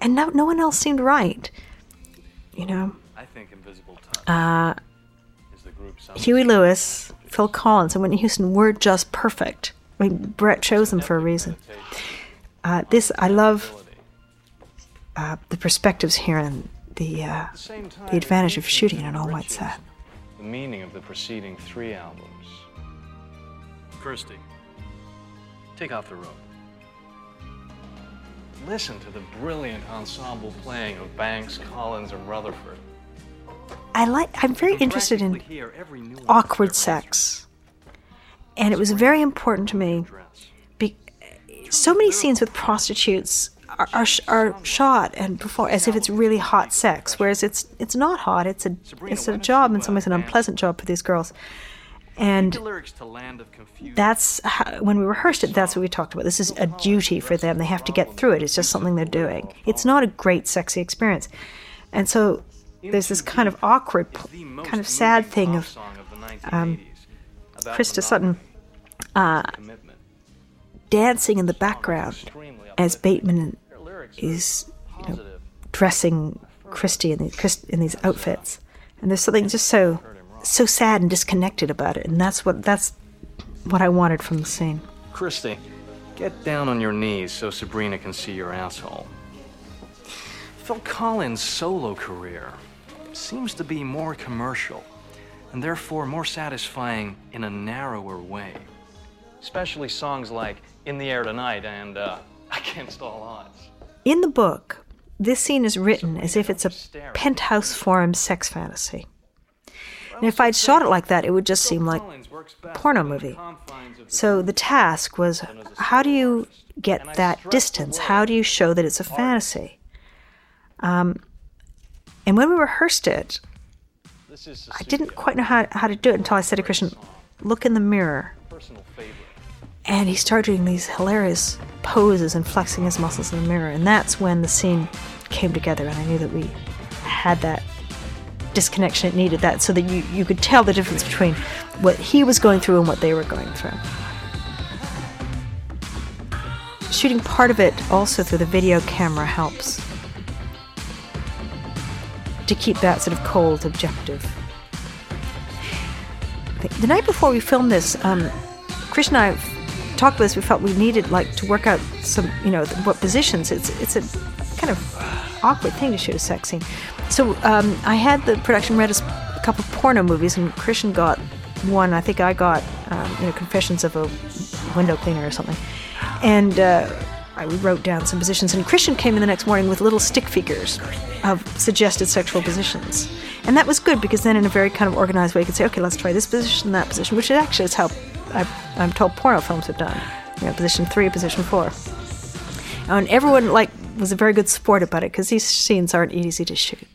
and no, no one else seemed right. You know. I think Invisible Touch uh, Huey Lewis, Phil Collins, and Whitney Houston were just perfect. I mean, Bret chose them for a reason. Uh, this I love uh, the perspectives here and the uh, the advantage of shooting in an all white set. The meaning of the preceding three albums. Kirsty, take off the robe. Listen to the brilliant ensemble playing of Banks, Collins, and Rutherford. I like. I'm very interested in awkward sex and it was very important to me. Be- so many scenes with prostitutes are, are, are shot and performed as if it's really hot sex, whereas it's it's not hot. It's a it's a job in some ways an unpleasant job for these girls. And that's how, when we rehearsed it. That's what we talked about. This is a duty for them. They have to get through it. It's just something they're doing. It's not a great sexy experience, and so there's this kind of awkward, kind of sad thing of um, Krista Sutton uh, dancing in the background as Bateman is you know, dressing Christy in these, in these outfits. And there's something just so so sad and disconnected about it, and that's what that's what I wanted from the scene. Christy, get down on your knees so Sabrina can see your asshole. Phil Collins' solo career seems to be more commercial and therefore more satisfying in a narrower way. Especially songs like In the Air Tonight and uh, Against All Odds. In the book, this scene is written as if it's a penthouse forum sex fantasy. And if I'd shot it like that, it would just seem like a porno movie. So the task was how do you get that distance? How do you show that it's a fantasy? Um, and when we rehearsed it, I didn't quite know how, how to do it until I said to Christian, look in the mirror. And he started doing these hilarious poses and flexing his muscles in the mirror. And that's when the scene came together. And I knew that we had that disconnection it needed that so that you, you could tell the difference between what he was going through and what they were going through. Shooting part of it also through the video camera helps to keep that sort of cold objective. The night before we filmed this, um, Chris and I talked with us, We felt we needed like to work out some, you know, what positions. It's it's a kind of awkward thing to shoot a sex scene. So um, I had the production read us a couple of porno movies, and Christian got one. I think I got, um, you know, Confessions of a Window Cleaner or something, and. Uh, I wrote down some positions, and Christian came in the next morning with little stick figures of suggested sexual positions. And that was good because then, in a very kind of organized way, you could say, okay, let's try this position, that position, which actually is how I, am told porno films have done. You know, position three, position four. And everyone like was a very good sport about it because these scenes aren't easy to shoot.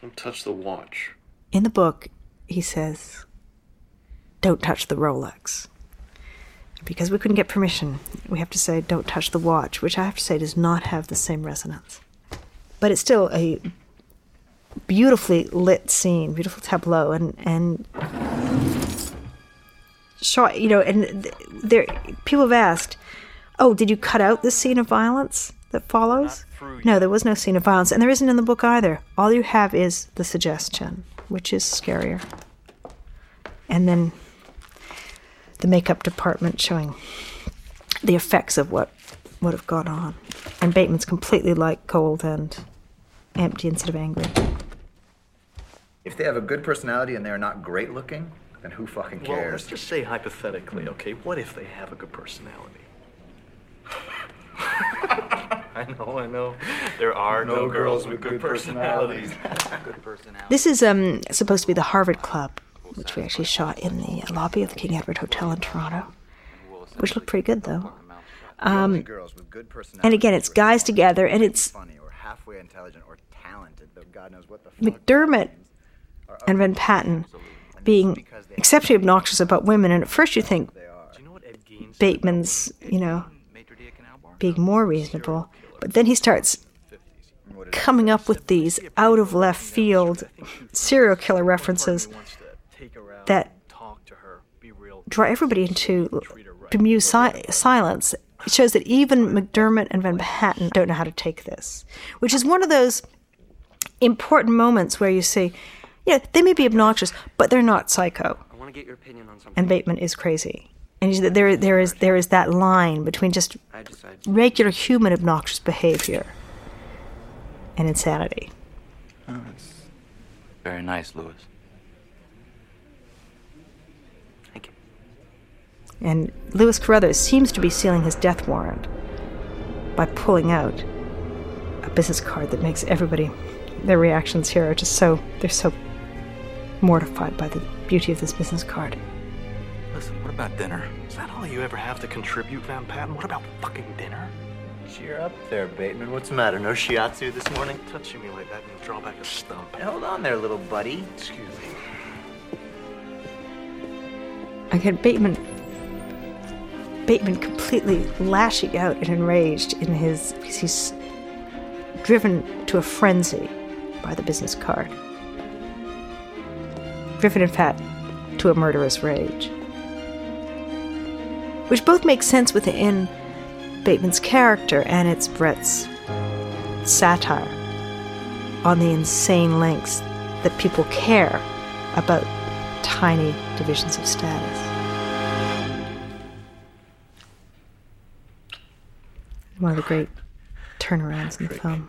Don't touch the watch. In the book, he says, "Don't touch the Rolex." Because we couldn't get permission, we have to say, "Don't touch the watch," which I have to say does not have the same resonance. But it's still a beautifully lit scene, beautiful tableau, and and shot. You know, and there people have asked, "Oh, did you cut out this scene of violence that follows?" No, there was no scene of violence, and there isn't in the book either. All you have is the suggestion, which is scarier, and then the makeup department showing the effects of what would have gone on. And Bateman's completely like cold and empty instead of angry. If they have a good personality and they're not great looking, then who fucking cares? Well, let's just say hypothetically, okay? What if they have a good personality? I know, I know. There are no, no girls, with good, good personalities. good personalities. This is um, supposed to be the Harvard Club, which we actually shot in the lobby of the King Edward Hotel in Toronto, which looked pretty good though. Um, and again, it's guys together, and it's McDermott and Van Patten being exceptionally obnoxious about women. And at first you think Bateman's, you know, being more reasonable. But then he starts coming up with these out of left field serial killer references that draw everybody into bemused si- silence. It shows that even McDermott and Van Patten don't know how to take this, which is one of those important moments where you see yeah, they may be obnoxious, but they're not psycho. I want to get your opinion on something. And Bateman is crazy. And there, there is, there is that line between just regular human obnoxious behavior and insanity. Oh, that's very nice, Louis. Thank you. And Louis Carruthers seems to be sealing his death warrant by pulling out a business card that makes everybody their reactions here are just so they're so mortified by the beauty of this business card. Listen, what about dinner? Is that all you ever have to contribute, Van Patten? What about fucking dinner? Cheer up there, Bateman. What's the matter? No shiatsu this morning? Touching me like that and draw back a stump. Hold on there, little buddy. Excuse me. Again, Bateman. Bateman completely lashing out and enraged in his because he's driven to a frenzy by the business card driven in fact to a murderous rage. Which both make sense within Bateman's character and it's Bret's satire on the insane lengths that people care about tiny divisions of status. One of the great turnarounds in the film.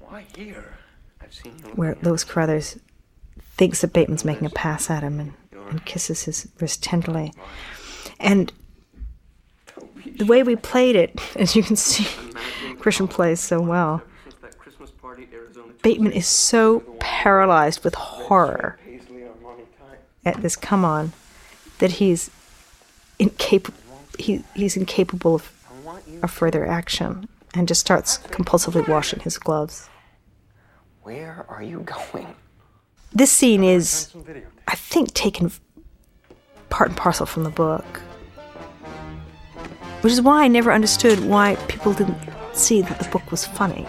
Why here? Where Louis Carruthers thinks that Bateman's making a pass at him and, and kisses his wrist tenderly. And the way we played it, as you can see, Christian plays so well. Bateman is so paralyzed with horror at this come on that he's incapable he, he's incapable of, of further action and just starts compulsively washing his gloves. Where are you going? This scene is, I think, taken part and parcel from the book. Which is why I never understood why people didn't see that the book was funny.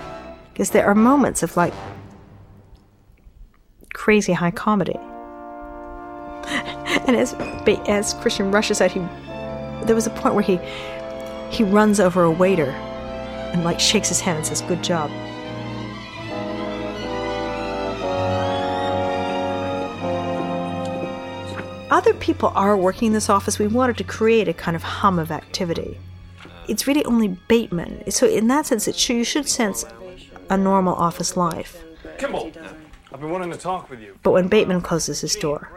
Because there are moments of like crazy high comedy. and as as Christian rushes out, he there was a point where he he runs over a waiter and like shakes his hand and says, "Good job." Other people are working in this office, we wanted to create a kind of hum of activity. It's really only Bateman. So, in that sense, it should, you should sense a normal office life. Kimball, I've been wanting to talk with you. But when Bateman closes his door,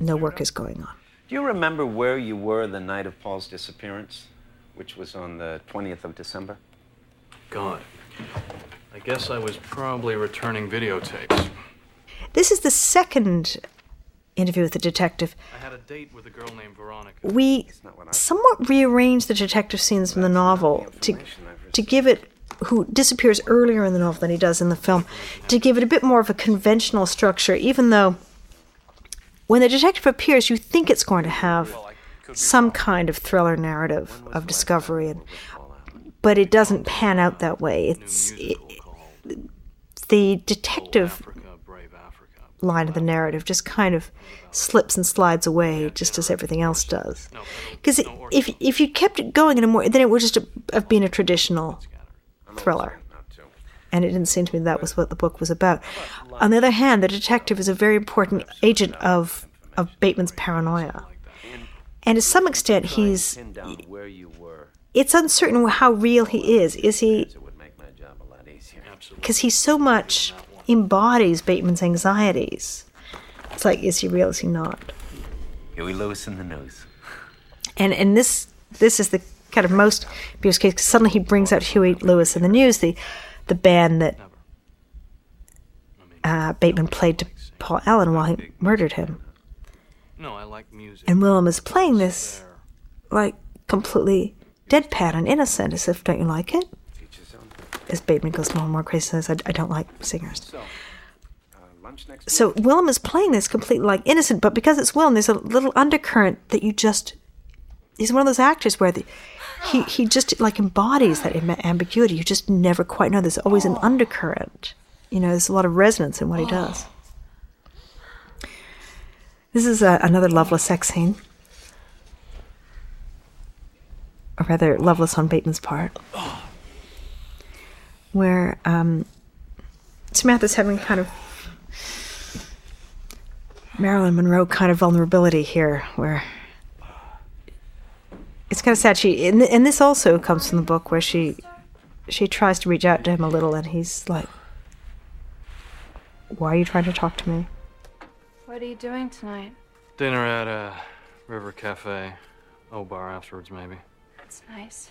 no work is going on. Do you remember where you were the night of Paul's disappearance, which was on the 20th of December? God. I guess I was probably returning videotapes. This is the second interview with the detective. I had a date with a girl named Veronica. We somewhat rearranged the detective scenes from the novel to, to give it, who disappears earlier in the novel than he does in the film, to give it a bit more of a conventional structure, even though when the detective appears, you think it's going to have some kind of thriller narrative of discovery, and, but it doesn't pan out that way. It's it, the detective line of the narrative just kind of slips and slides away, just as everything else does. Because if if you kept it going in a more, then it would just have been a traditional thriller. And it didn't seem to me that was what the book was about. On the other hand, the detective is a very important agent of of Bateman's paranoia. And to some extent, he's. It's uncertain how real he is. Is he. Because he's so much embodies Bateman's anxieties. It's like, is he real? Is he not? Huey Lewis and the News. And and this this is the kind of most abuse case. Suddenly he brings out Huey Lewis and the News, the the band that uh, Bateman played to Paul Allen while he murdered him. No, I like music. And Willem is playing this like completely deadpan and innocent, as if, don't you like it? As Bateman goes more and more crazy, says, I, I don't like singers. So Willem is playing this completely like innocent, but because it's Willem, there's a little undercurrent that you just. He's one of those actors where the, he he just like embodies that ambiguity. You just never quite know. There's always an undercurrent. You know, there's a lot of resonance in what he does. This is a, another loveless sex scene. Or rather, loveless on Bateman's part. Where um, Samantha's having kind of Marilyn Monroe kind of vulnerability here, where it's kind of sad. She and, and this also comes from the book where she she tries to reach out to him a little, and he's like, "Why are you trying to talk to me?" What are you doing tonight? Dinner at a River Cafe. Au Bar afterwards, maybe. That's nice.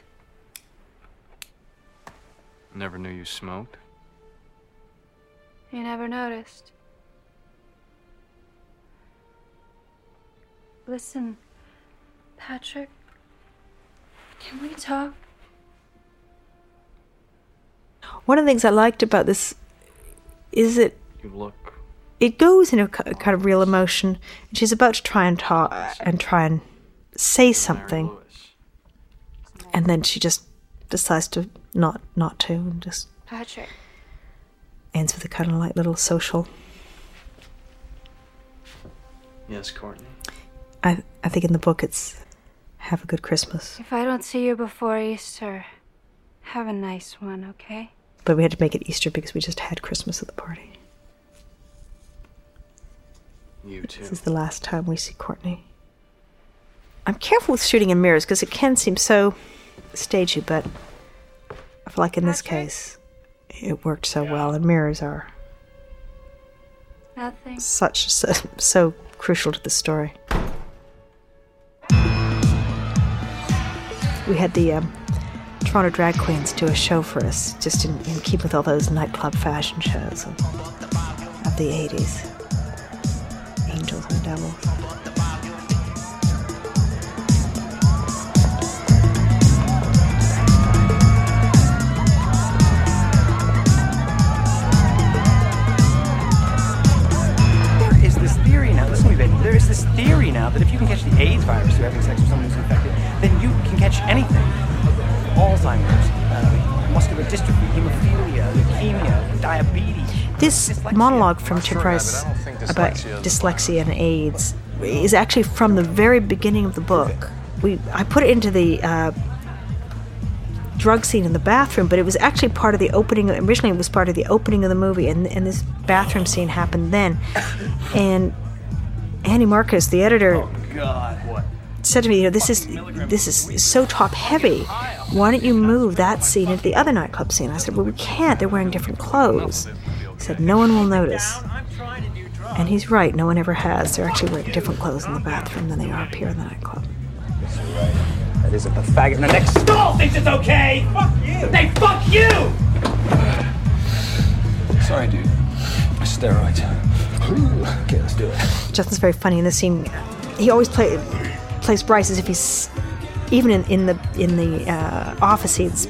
Never knew you smoked. You never noticed. Listen, Patrick, can we talk? One of the things I liked about this is that You look. it goes in a kind of real emotion. And she's about to try and talk and try and say something, and then she just decides to not not to, and just Patrick. ends with a kind of like little social. Yes, Courtney. I I think in the book it's have a good Christmas, If I don't see you before Easter, have a nice one, okay? but we had to make it Easter because we just had Christmas at the party. You too. This is the last time we see Courtney. I'm careful with shooting in mirrors because it can seem so stagey, but I feel like in this case, it worked so well, and mirrors are Nothing. such so, so crucial to the story. We had the um, Toronto drag queens do a show for us, just in, in keep with all those nightclub fashion shows of, of the 80s. Angels and Devils. This monologue from Tim Price about dyslexia and AIDS is actually from the very beginning of the book. We I put it into the uh, drug scene in the bathroom, but it was actually part of the opening. Originally, it was part of the opening of the movie, and and this bathroom scene happened then. And Andy Marcus, the editor, Oh, God. Said to me, you know, this is this is so top heavy. Why don't you move that scene into the other nightclub scene? I said, well, we can't. They're wearing different clothes. He said, no one will notice. And he's right. No one ever has. They're actually wearing different clothes in the bathroom than they are up here in the nightclub. That isn't the faggot in the next stall thinks it's okay! Fuck you! They fuck you! Sorry, dude. Steroids. Okay, let's do it. Justin's very funny in this scene. He always play, plays Bryce as if he's even in, in the in the uh, office scenes.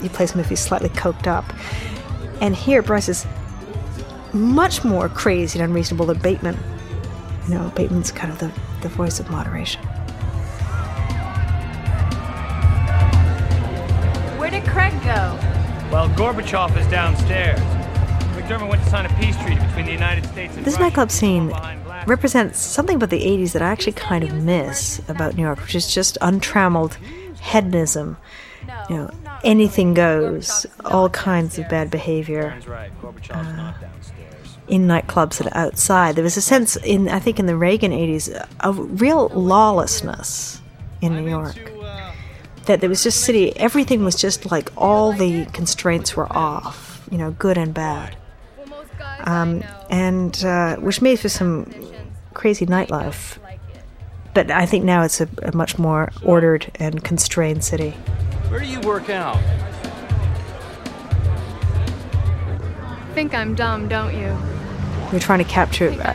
He plays him if he's slightly coked up, and here Bryce is much more crazy and unreasonable than Bateman. You know, Bateman's kind of the, the voice of moderation. Where did Craig go? Well, Gorbachev is downstairs. McDermott went to sign a peace treaty between the United States and This Russia. nightclub scene represents something about the 80s that I actually kind of miss about New York, which is just untrammeled hedonism. You know, anything goes, all kinds of bad behavior uh, in nightclubs and outside. There was a sense in, I think, in the Reagan 80s of real lawlessness in New York. That there was just city, everything was just like all the constraints were off, you know, good and bad um, and uh, which made for some crazy nightlife. But I think now it's a, a much more ordered and constrained city. Where do you work out? Think I'm dumb, don't you? We're trying to capture uh,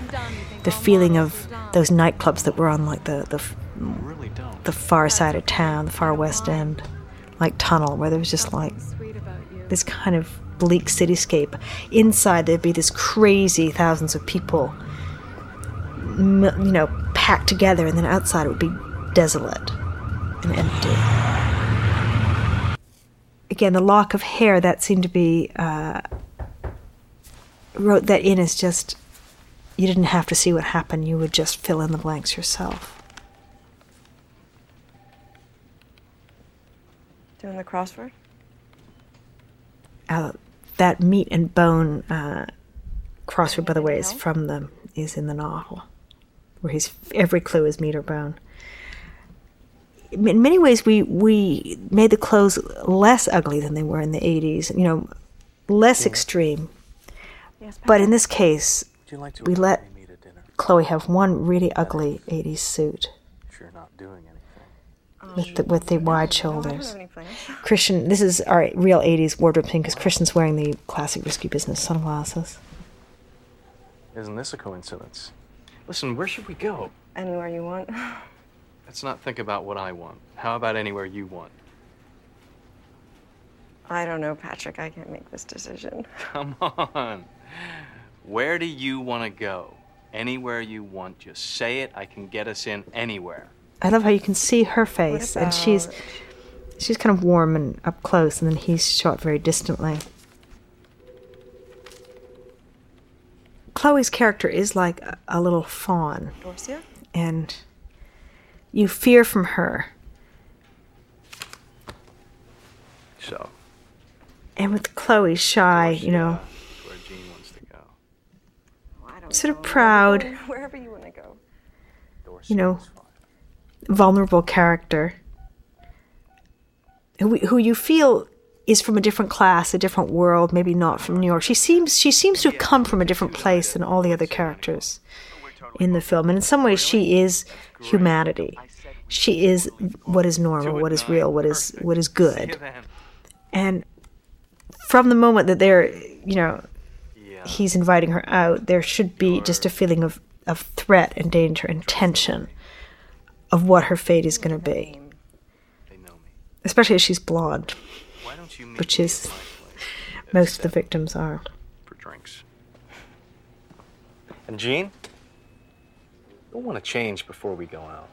the feeling of those nightclubs that were on like the the, the far side of town, the far west end, like Tunnel, where there was just like this kind of bleak cityscape. Inside there'd be this crazy thousands of people, you know, packed together, and then outside it would be desolate and empty. Again, the lock of hair that seemed to be uh, wrote that in as just you didn't have to see what happened; you would just fill in the blanks yourself. Doing the crossword? uh, that meat and bone uh, crossword, by the way, is from the is in the novel, where he's every clue is meat or bone. In many ways, we we made the clothes less ugly than they were in the '80s. You know, less extreme. But in this case, we let Chloe have one really ugly '80s suit You're not doing um, with the, with the wide shoulders. Christian, this is our real 80s wardrobe thing because Christian's wearing the classic risky business sunglasses. Isn't this a coincidence? Listen, where should we go? Anywhere you want. Let's not think about what I want. How about anywhere you want? I don't know, Patrick. I can't make this decision. Come on. Where do you want to go? Anywhere you want. Just say it. I can get us in anywhere. I love how you can see her face, and she's she's kind of warm and up close, and then he's shot very distantly. Chloe's character is like a, a little fawn, Dorsia? and you fear from her. So, And with Chloe, shy, you know, where Jean wants to go. Sort of proud, Wherever you want to go. you know, vulnerable character who, who you feel is from a different class, a different world, maybe not from New York. She seems she seems to have come from a different place than all the other characters in the film, and in some ways, she is humanity. She is what is normal, what is real, what is what is good. And from the moment that they're, you know, he's inviting her out, there should be just a feeling of, of threat and danger and tension of what her fate is going to be. Especially as she's blonde, which is most of the victims are. For drinks. And Jean? You'll want to change before we go out.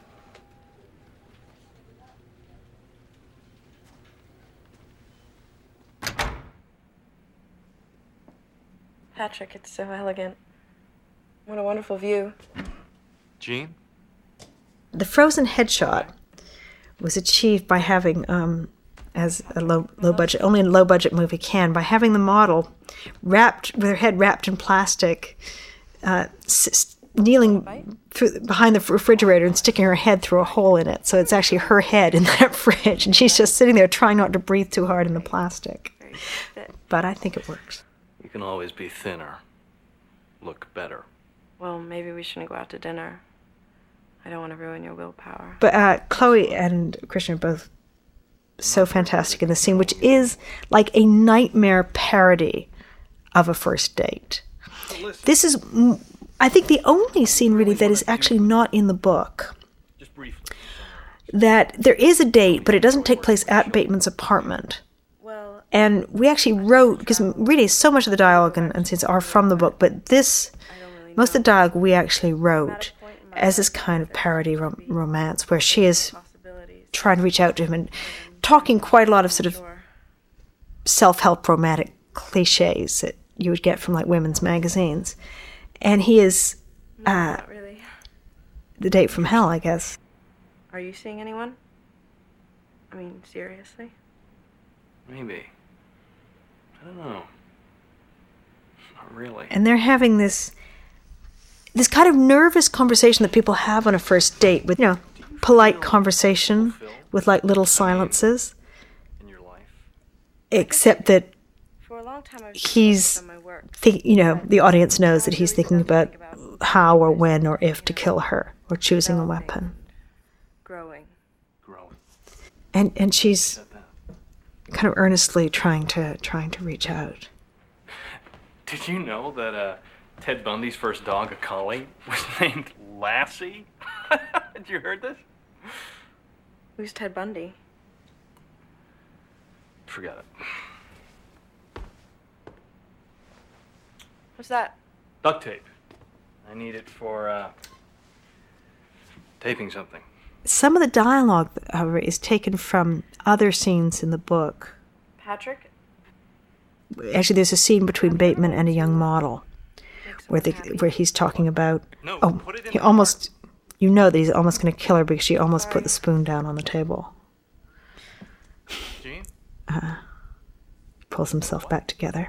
Patrick, it's so elegant. What a wonderful view. Jean? The frozen headshot was achieved by having, um, as a low low budget, only a low budget movie can, by having the model wrapped with her head wrapped in plastic, uh, s- kneeling through, behind the refrigerator and sticking her head through a hole in it. So it's actually her head in that fridge, and she's just sitting there trying not to breathe too hard in the plastic. But I think it works. You can always be thinner, look better. Well, maybe we shouldn't go out to dinner. I don't want to ruin your willpower. But uh, Chloe and Christian are both so fantastic in the scene, which is like a nightmare parody of a first date. This is, I think, the only scene really that is actually not in the book. Just briefly. That there is a date, but it doesn't take place at Bateman's apartment. And we actually wrote, because really so much of the dialogue and, and scenes are from the book, but this, most of the dialogue we actually wrote as this kind of parody rom- romance where she is trying to reach out to him and talking quite a lot of sort of self help romantic cliches that you would get from like women's magazines. And he is uh, really. the date from hell, I guess. Are you seeing anyone? I mean, seriously? Maybe. I don't know. Not really. And they're having this this kind of nervous conversation that people have on a first date with, you know, polite conversation with like little silences. in your life Except that he's, think, you know, the audience knows that he's thinking about how or when or if to kill her or choosing a weapon. Growing growing. And and she's kind of earnestly trying to trying to reach out. Did you know that uh, Ted Bundy's first dog, a collie, was named Lassie? Had you heard this? Who's Ted Bundy? Forget it. What's that? Duct tape. I need it for uh, taping something. Some of the dialogue, however, is taken from other scenes in the book. Patrick? Actually, there's a scene between Bateman and a young model where the, where he's talking about oh he almost you know that he's almost going to kill her because she almost put the spoon down on the table. Uh, pulls himself back together.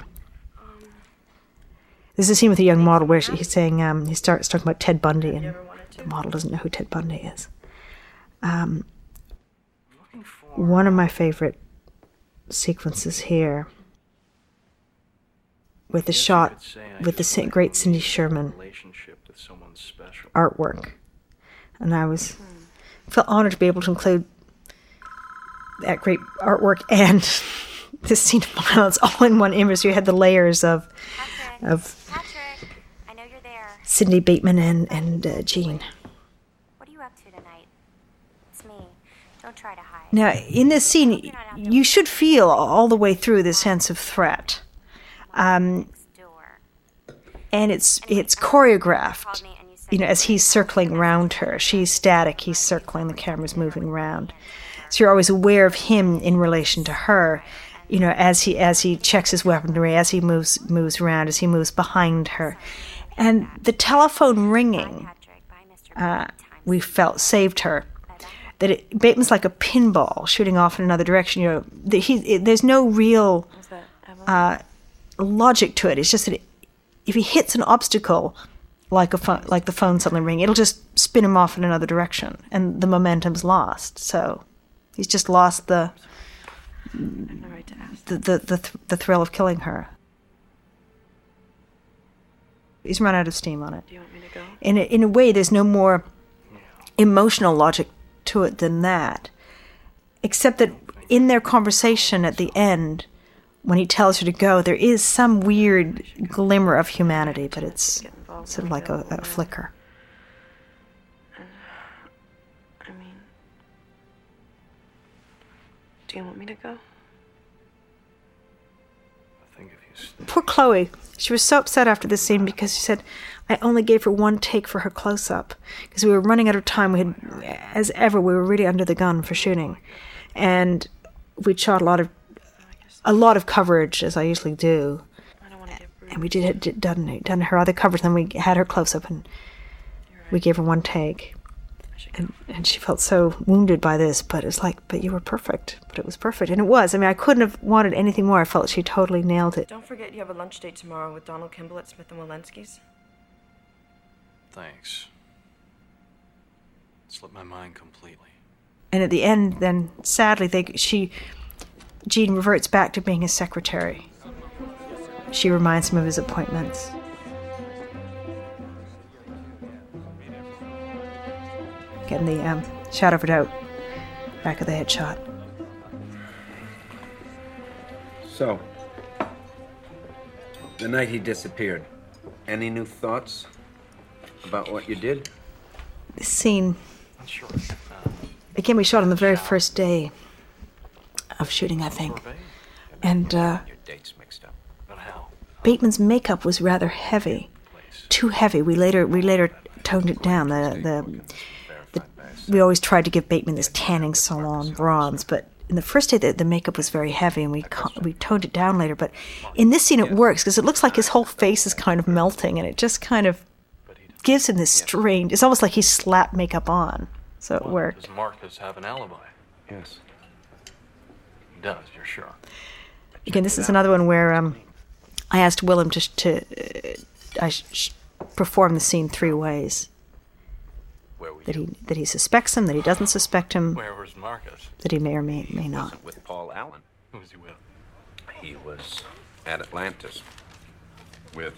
There's a scene with a young model where he's saying um, he starts talking about Ted Bundy and the model doesn't know who Ted Bundy is. Um, one of my favorite sequences here with the shot with the great Cindy Sherman artwork, and I was felt honored to be able to include that great artwork and this scene of violence all in one image. You had the layers of of Cindy Bateman and and uh, Jean. What are you up to tonight? It's me. Don't try to hide. Now, in this scene, you should feel all the way through the sense of threat. Um, and it's it's choreographed. You know, as he's circling around her, she's static. He's circling. The camera's moving around. So you're always aware of him in relation to her. You know, as he as he checks his weaponry, as he moves moves around, as he moves behind her, and the telephone ringing, uh, we felt saved her that it, Bateman's like a pinball shooting off in another direction. You know, that he it, there's no real uh, logic to it. It's just that it, if he hits an obstacle, like a phone, like the phone suddenly ring, it'll just spin him off in another direction, and the momentum's lost. So he's just lost the the the the, th- the thrill of killing her. He's run out of steam on it. Do you want me to go? In a, in a way, there's no more emotional logic to it than that, except that in their conversation at the end, when he tells her to go, there is some weird glimmer of humanity, but it's sort of like a, a flicker. Do you want me to go? Poor Chloe. She was so upset after this scene because she said, I only gave her one take for her close up because we were running out of time. We had, as ever, we were really under the gun for shooting, and we'd shot a lot of, a lot of coverage as I usually do, and we did had done done her other coverage. Then we had her close up, and we gave her one take, and and she felt so wounded by this. But it's like, but you were perfect. But it was perfect, and it was. I mean, I couldn't have wanted anything more. I felt she totally nailed it. Don't forget you have a lunch date tomorrow with Donald Kimball at Smith and Wollensky's. Thanks. Slipped my mind completely. And at the end, then sadly, they she Jean reverts back to being his secretary. She reminds him of his appointments. Getting the um, shadow of a doubt back of the headshot. So, the night he disappeared, any new thoughts about what you did? This scene. Again, we shot on the very first day of shooting, I think. And uh, Dates mixed up. Bateman's makeup was rather heavy, too heavy. We later we later toned it down. The, the we always tried to give Bateman this tanning salon bronze, but in the first day the, the makeup was very heavy, and we co- we toned it down later. But in this scene, it works because it looks like his whole face is kind of melting, and it just kind of gives him this strange. It's almost like he slapped makeup on, so it worked. Does Marcus have an alibi? Yes. He does, you're sure. Again, this is another one where um, I asked Willem to to uh, I sh- sh- perform the scene three ways. That he that he suspects him, that he doesn't suspect him, Where was Marcus? that he may or may may not. With Paul Allen. Who was he with? He was at Atlantis with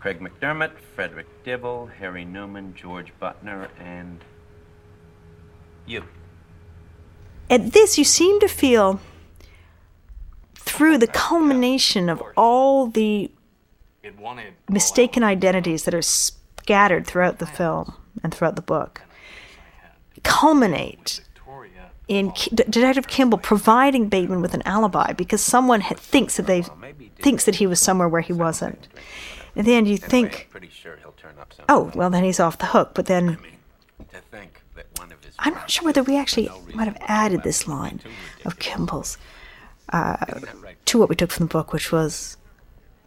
Craig McDermott, Frederick Dibble, Harry Newman, George Butner, and you. At this, you seem to feel through the culmination of all the mistaken identities that are scattered throughout the film and throughout the book culminate in K- Detective Kimball providing Bateman with an alibi because someone ha- thinks that they thinks that he was somewhere where he wasn't. At the end, you think, Pretty sure he'll turn up some. oh, well, then he's off the hook. But then To think that one of his I'm not sure whether we actually might have added this line of Kimball's uh, to what we took from the book, which was,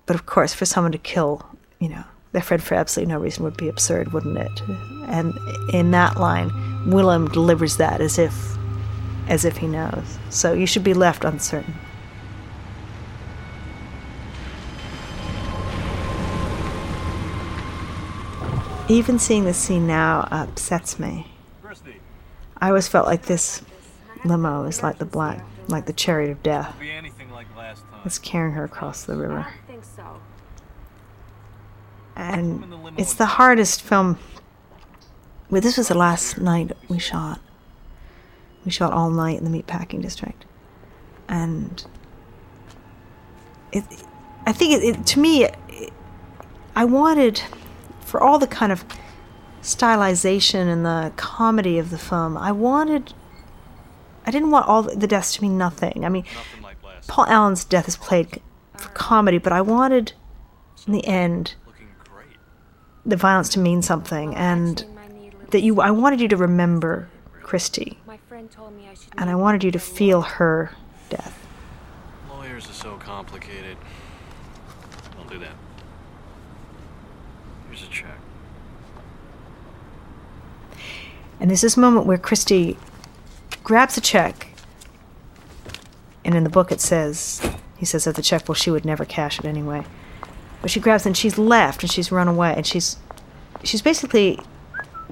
but of course, for someone to kill, you know, their friend for absolutely no reason would be absurd, wouldn't it? And in that line, Willem delivers that as if, as if he knows. So you should be left uncertain. Even seeing this scene now upsets me. I always felt like this limo is like the black, like the chariot of death. Be anything like last time. It's carrying her across the river. I think so. And it's the hardest film. Well, this was the last night we shot. We shot all night in the meatpacking district. And it, I think it, it to me, it, I wanted, for all the kind of stylization and the comedy of the film, I wanted, I didn't want all the deaths to mean nothing. I mean, Paul Allen's death is played for comedy, but I wanted, in the end, the violence to mean something, and that you, I wanted you to remember Christy, My friend told me I should. and I wanted you to feel her death. Lawyers are so complicated. Don't do that. Here's a check. And there's this moment where Christy grabs a check, and in the book it says, he says of the check, well, she would never cash it anyway. But she grabs and she's left and she's run away and she's she's basically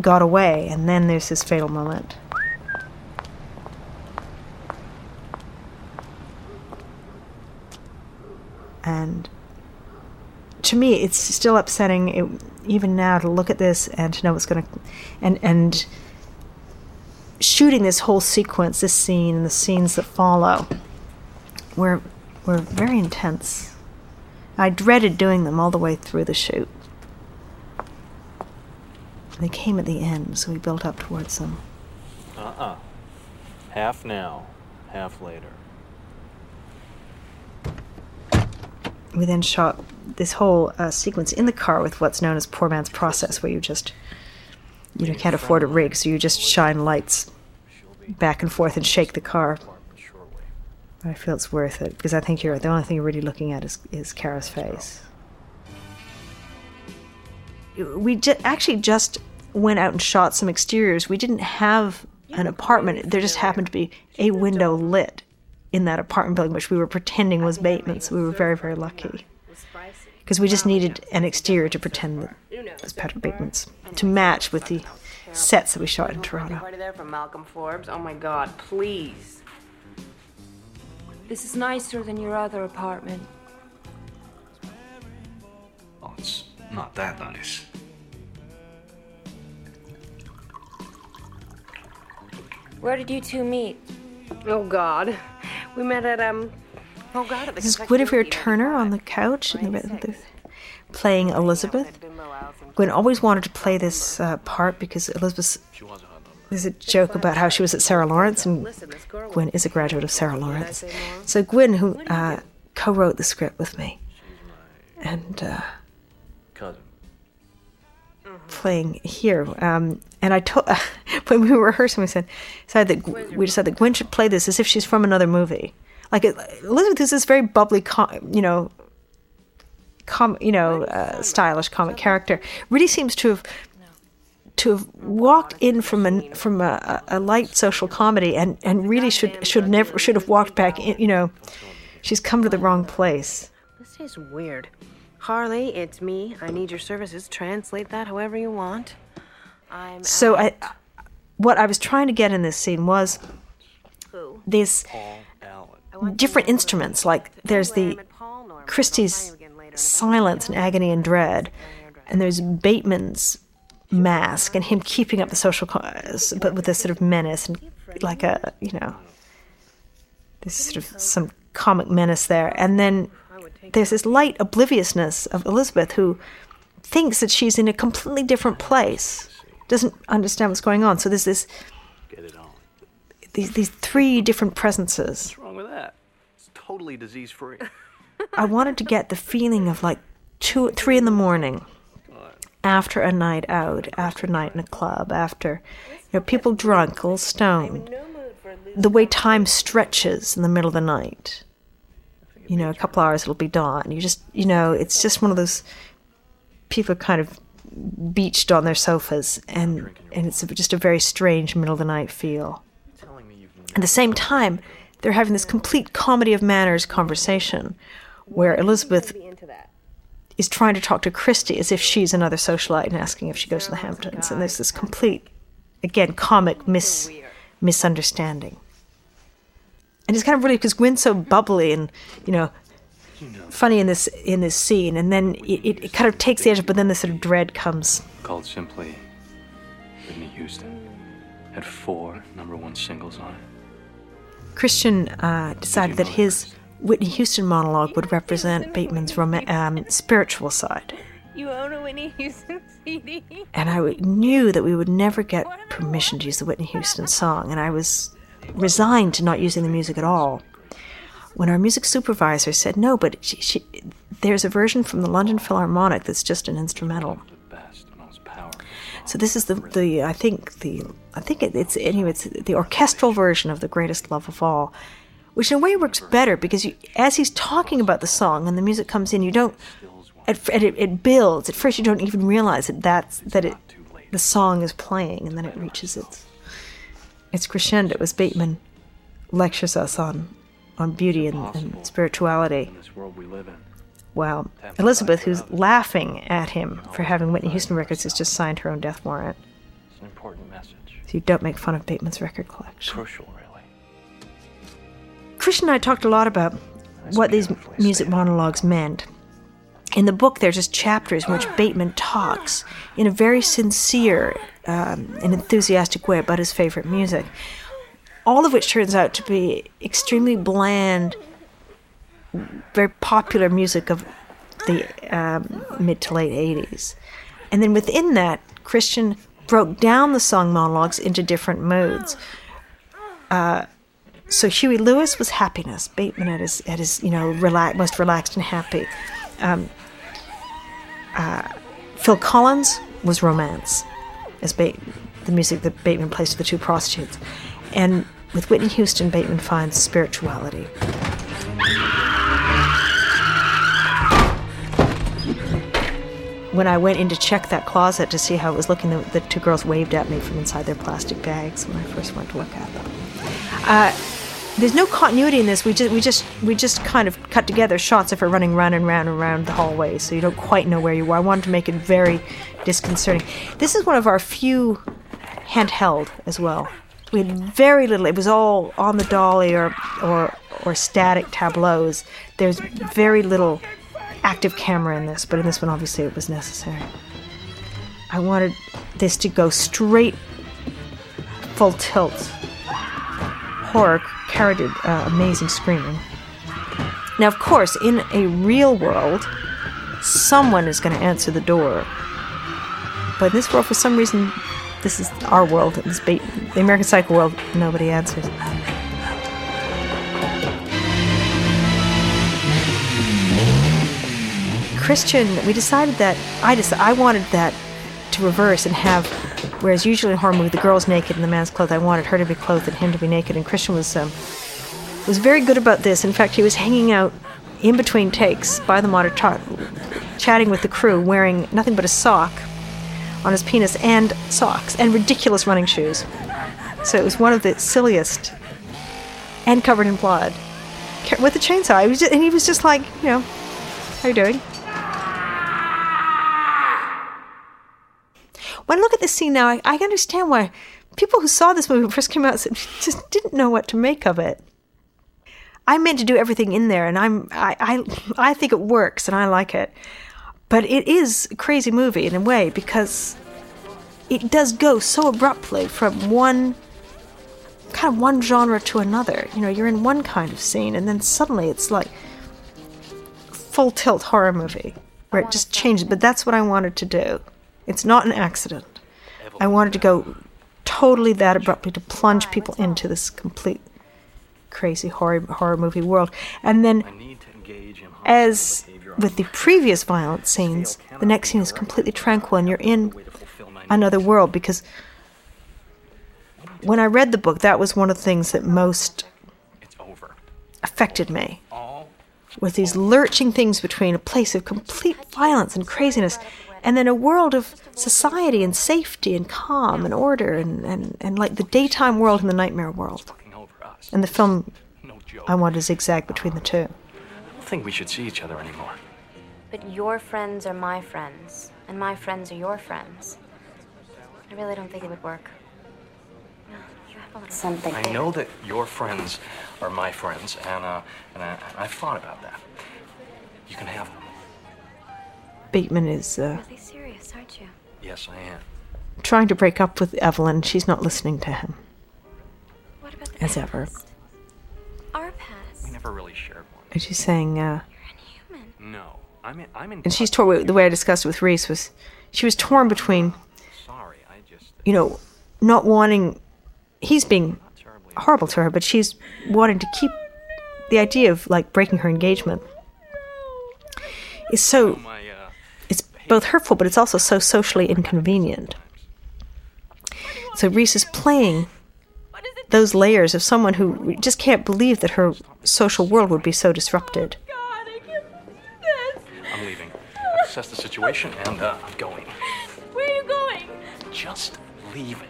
got away and then there's this fatal moment. And to me, it's still upsetting, it, even now, to look at this and to know what's going to, and and shooting this whole sequence, this scene, and the scenes that follow, were were very intense. I dreaded doing them all the way through the shoot. They came at the end, so we built up towards them. Uh-uh. Half now, half later. We then shot this whole uh, sequence in the car with what's known as poor man's process, where you just you know, can't afford a rig, so you just shine lights back and forth and shake the car. I feel it's worth it because I think you're the only thing you're really looking at is is Cara's face. We ju- actually just went out and shot some exteriors. We didn't have an apartment. There just happened to be a window lit in that apartment building, which we were pretending was Bateman's. So we were very, very lucky because we just needed an exterior to pretend that was Patrick Bateman's to match with the sets that we shot in Toronto. Party there from Malcolm Forbes. Oh my God, please. This is nicer than your other apartment. Oh, it's not that nice. Where did you two meet? Oh God, we met at um. Oh God, at the This is Guinevere Turner on the couch in the, the, playing Elizabeth. Gwen always wanted to play this uh, part because Elizabeth. There's a joke about how she was at Sarah Lawrence, and Gwen is a graduate of Sarah Lawrence. So Gwen, who uh, co-wrote the script with me, and uh, playing here. Um, and I told when we were rehearsing, we said, decided that we decided that Gwen should play this as if she's from another movie. Like Elizabeth is this very bubbly, you know, com- you know, uh, stylish comic character. Really seems to have to have walked in from an from a, a light social comedy and and really should should never should have walked back in. You know, she's come to the wrong place. This is weird. Harley, it's me. I need your services. Translate that however you want. I'm So I, what I was trying to get in this scene was these different instruments. Like there's the Christie's silence and agony and dread, and there's Bateman's mask and him keeping up the social, co- but with this sort of menace and like a you know, this sort of some comic menace there, and then there's this light obliviousness of Elizabeth who thinks that she's in a completely different place, doesn't understand what's going on. So there's this these these three different presences. What's wrong with that? It's totally disease free. I wanted to get the feeling of like two, three in the morning, after a night out, after a night in a club, after you know people drunk, a little stoned. The way time stretches in the middle of the night. You know, a couple hours it'll be dawn. You just, you know, it's just one of those people kind of beached on their sofas, and and it's just a very strange middle of the night feel. At the same time, they're having this complete comedy of manners conversation where Elizabeth is trying to talk to Christy as if she's another socialite and asking if she goes to the Hamptons. And there's this complete, again, comic mis- misunderstanding. And it's kind of really because Gwen's so bubbly and, you know, funny in this in this scene, and then it, it, it kind of takes the edge, but then the sort of dread comes. Called simply Whitney Houston. Had four number one singles on it. Christian uh, decided that his Whitney Houston monologue would represent Bateman's rom- um, spiritual side. You own a Whitney Houston CD? And I w- knew that we would never get permission to use the Whitney Houston song, and I was resigned to not using the music at all. When our music supervisor said, no, but she, she, there's a version from the London Philharmonic that's just an instrumental. So this is the, the I think the I think it, it's anyway it's the orchestral version of the greatest love of all, which in a way works better because you, as he's talking about the song and the music comes in, you don't at, it, it builds. At first, you don't even realize that that's that it the song is playing, and then it reaches its its crescendo as Bateman lectures us on on beauty and, and spirituality. In this world we live in. Well, Elizabeth, who's laughing at him for having Whitney Houston records, has just signed her own death warrant. It's an important message. So you don't make fun of Bateman's record collection. Crucial, really. Christian and I talked a lot about what these music monologues meant. In the book, there's just chapters in which Bateman talks in a very sincere um, and enthusiastic way about his favorite music, all of which turns out to be extremely bland, very popular music of the um, mid to late 80s. And then within that, Christian broke down the song monologues into different modes. Uh, so Huey Lewis was happiness. Bateman at his at his you know relax, most relaxed and happy. Um, uh, Phil Collins was romance, as the music that Bateman plays to the two prostitutes, and with Whitney Houston, Bateman finds spirituality. When I went in to check that closet to see how it was looking, the, the two girls waved at me from inside their plastic bags when I first went to look at them. Uh, there's no continuity in this. We just we just we just kind of cut together shots of her running round and round and round the hallway, so you don't quite know where you are. I wanted to make it very disconcerting. This is one of our few handheld as well. We had very little. It was all on the dolly or or or static tableaus. There's very little active camera in this, but in this one, obviously, it was necessary. I wanted this to go straight full tilt. Horror did uh, amazing screaming. Now, of course, in a real world, someone is going to answer the door. But in this world, for some reason, this is our world, this ba- the American Psycho world, nobody answers. Christian, we decided that I just I wanted that to reverse and have, whereas usually in horror movie the girl's naked and the man's clothed, I wanted her to be clothed and him to be naked. And Christian was um, was very good about this. In fact, he was hanging out in between takes by the monitor, ta- chatting with the crew, wearing nothing but a sock on his penis and socks and ridiculous running shoes. So it was one of the silliest, and covered in blood, with a chainsaw. He just, and he was just like, you know, how you doing? When I look at this scene now, I, I understand why people who saw this movie first came out said, just didn't know what to make of it. I meant to do everything in there, and I'm I, I I think it works, and I like it. But it is a crazy movie in a way because it does go so abruptly from one kind of one genre to another. You know, you're in one kind of scene, and then suddenly it's like full tilt horror movie where it just changes. But that's what I wanted to do. It's not an accident. I wanted to go totally that abruptly to plunge people into this complete crazy horror horror movie world. And then as with the previous violent scenes, the next scene is completely tranquil and you're in another world because when I read the book, that was one of the things that most affected me. With these lurching things between a place of complete violence and craziness and then a world of society and safety and calm and order and, and, and like the daytime world and the nightmare world. And the film, I want to zigzag between the two. I don't think we should see each other anymore. But your friends are my friends, and my friends are your friends. I really don't think it would work. You have a little something. I know that your friends are my friends, and, uh, and, I, I've thought about that. You can have them. Bateman is uh, Really serious, aren't you? Yes, I am. trying to break up with Evelyn. She's not listening to him, What about the as ever. our past? We never really shared one. And she's saying, uh, No, I'm in. I'm in. and she's torn. The way I discussed it with Reese was, she was torn between, Sorry, I just. you know, not wanting. He's being horrible to her, but she's wanting to keep the idea of like breaking her engagement. Is so. It's both hurtful, but it's also so socially inconvenient. So Reese is playing those layers of someone who just can't believe that her social world would be so disrupted. I'm leaving. I've assessed the situation, and uh, I'm going. Where are you going? Just leaving.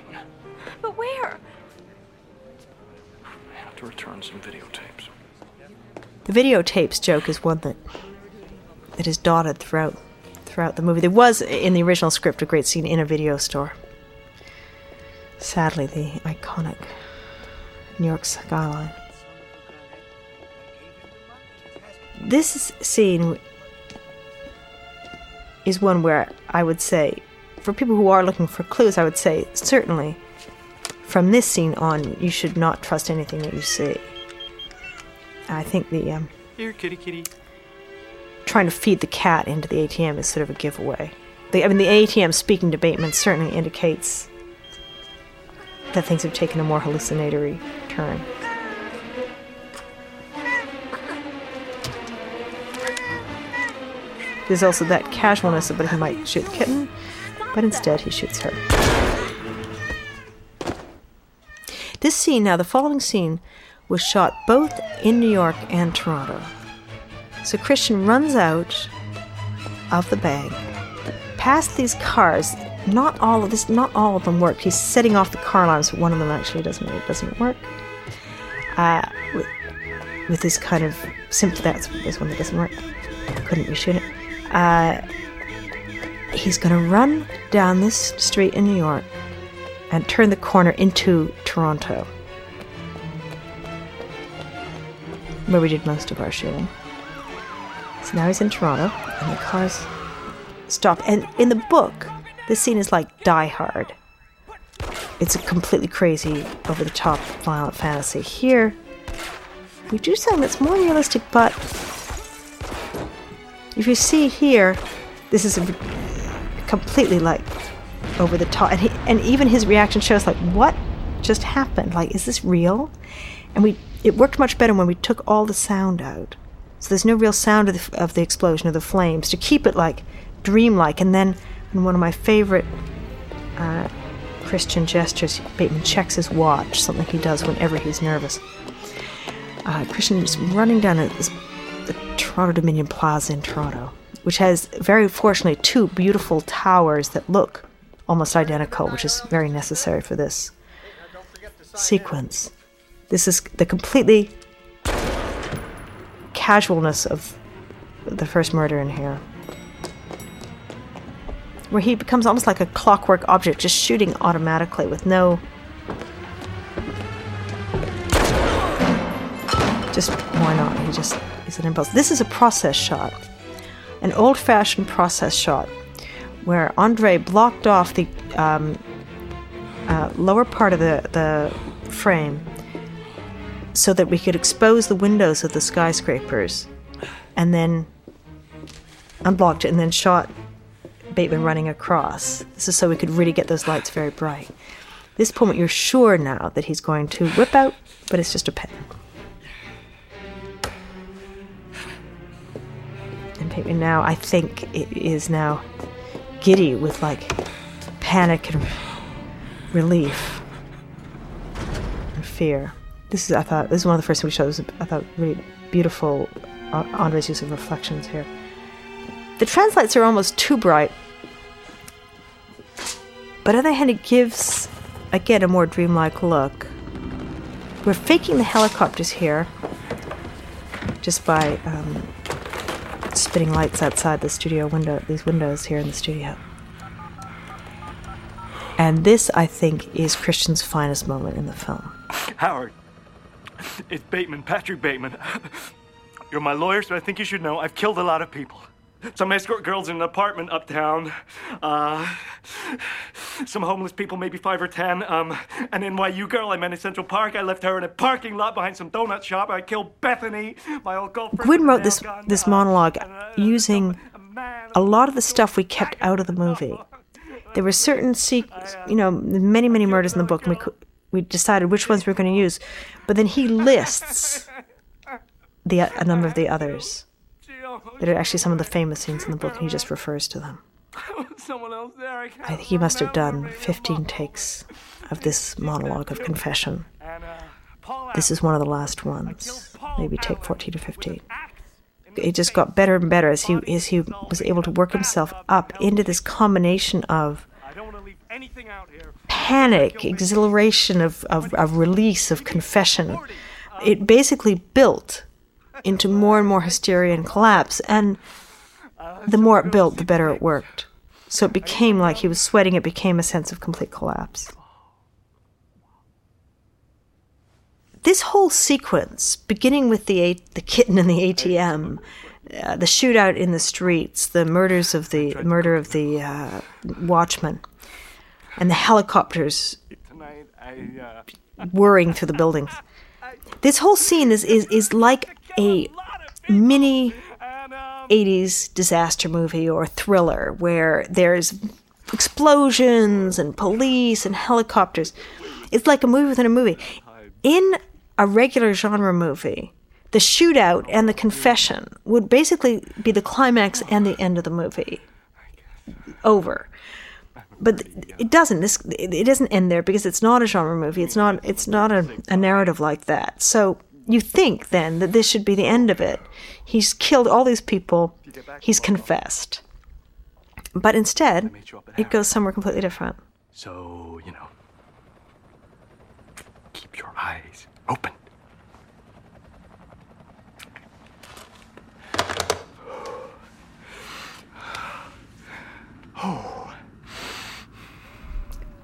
But where? I have to return some videotapes. The videotapes joke is one that that is dotted throughout throughout the movie. There was in the original script a great scene in a video store. Sadly, the iconic New York skyline. This scene is one where I would say, for people who are looking for clues, I would say certainly from this scene on, you should not trust anything that you see. I think the um, Here, kitty, kitty. Trying to feed the cat into the ATM is sort of a giveaway. The, I mean, the ATM speaking to Bateman certainly indicates that things have taken a more hallucinatory turn. There's also that casualness about he might shoot the kitten, but instead he shoots her. This scene, now the following scene, was shot both in New York and Toronto. So Christian runs out of the bag, past these cars. Not all of this, not all of them work. He's setting off the car alarms, but one of them actually doesn't. It doesn't work. Uh, with this kind of simple. That's this one that doesn't work. Couldn't reshoot it. Uh, he's going to run down this street in New York and turn the corner into Toronto, where we did most of our shooting. Now he's in Toronto, and the cars stop. And in the book, this scene is like Die Hard. It's a completely crazy, over the top, violent fantasy. Here, we do something that's more realistic, but if you see here, this is a, completely like over the top, and, and even his reaction shows like, what just happened? Like, is this real? And we, it worked much better when we took all the sound out. So there's no real sound of the, of the explosion of the flames to keep it like dreamlike. And then, in one of my favorite uh, Christian gestures, Bateman checks his watch, something he does whenever he's nervous. Uh, Christian is running down a, the Toronto Dominion Plaza in Toronto, which has very fortunately two beautiful towers that look almost identical, which is very necessary for this sequence. This is the completely casualness of the first murder in here. Where he becomes almost like a clockwork object, just shooting automatically with no. Just why not? He just is an impulse. This is a process shot, an old fashioned process shot, where Andre blocked off the um, uh, lower part of the, the frame so that we could expose the windows of the skyscrapers and then unblocked it and then shot Bateman running across. This is so we could really get those lights very bright. This point, you're sure now that he's going to whip out, but it's just a pen. And Bateman now, I think, is now giddy with like panic and relief and fear. This is, I thought, this is one of the first things we showed. I thought, really beautiful. Uh, Andre's use of reflections here. The translights are almost too bright, but on the other hand, it gives again a more dreamlike look. We're faking the helicopters here, just by um, spinning lights outside the studio window, these windows here in the studio. And this, I think, is Christian's finest moment in the film. Harold, it's Bateman, Patrick Bateman. You're my lawyer, so I think you should know I've killed a lot of people. Some escort girls in an apartment uptown. Uh, some homeless people, maybe five or ten. Um, an NYU girl I met in Central Park. I left her in a parking lot behind some donut shop. I killed Bethany, my old girlfriend. Gwyn wrote this this monologue using a lot of the stuff we kept out of the movie. There were certain, se- you know, many many murders in the book, and we could, we decided which ones we were going to use. But then he lists the a number of the others that are actually some of the famous scenes in the book, and he just refers to them. I, I think he must have done 15 takes of this monologue of confession. This is one of the last ones, maybe take 14 or 15. It just got better and better as he as he was able to work himself up into this combination of panic, exhilaration of, of, of release, of confession. It basically built into more and more hysteria and collapse. And the more it built, the better it worked. So it became like he was sweating, it became a sense of complete collapse. This whole sequence, beginning with the, the kitten and the ATM, uh, the shootout in the streets, the murders of the murder of the uh, watchman, and the helicopters whirring through the buildings. This whole scene is, is, is like a mini 80s disaster movie or thriller where there's explosions and police and helicopters. It's like a movie within a movie. In a regular genre movie, the shootout and the confession would basically be the climax and the end of the movie. Over. But it doesn't. This it doesn't end there because it's not a genre movie. It's not. It's not a, a narrative like that. So you think then that this should be the end of it. He's killed all these people, he's confessed. But instead, it goes somewhere completely different. So, you know, keep your eyes open.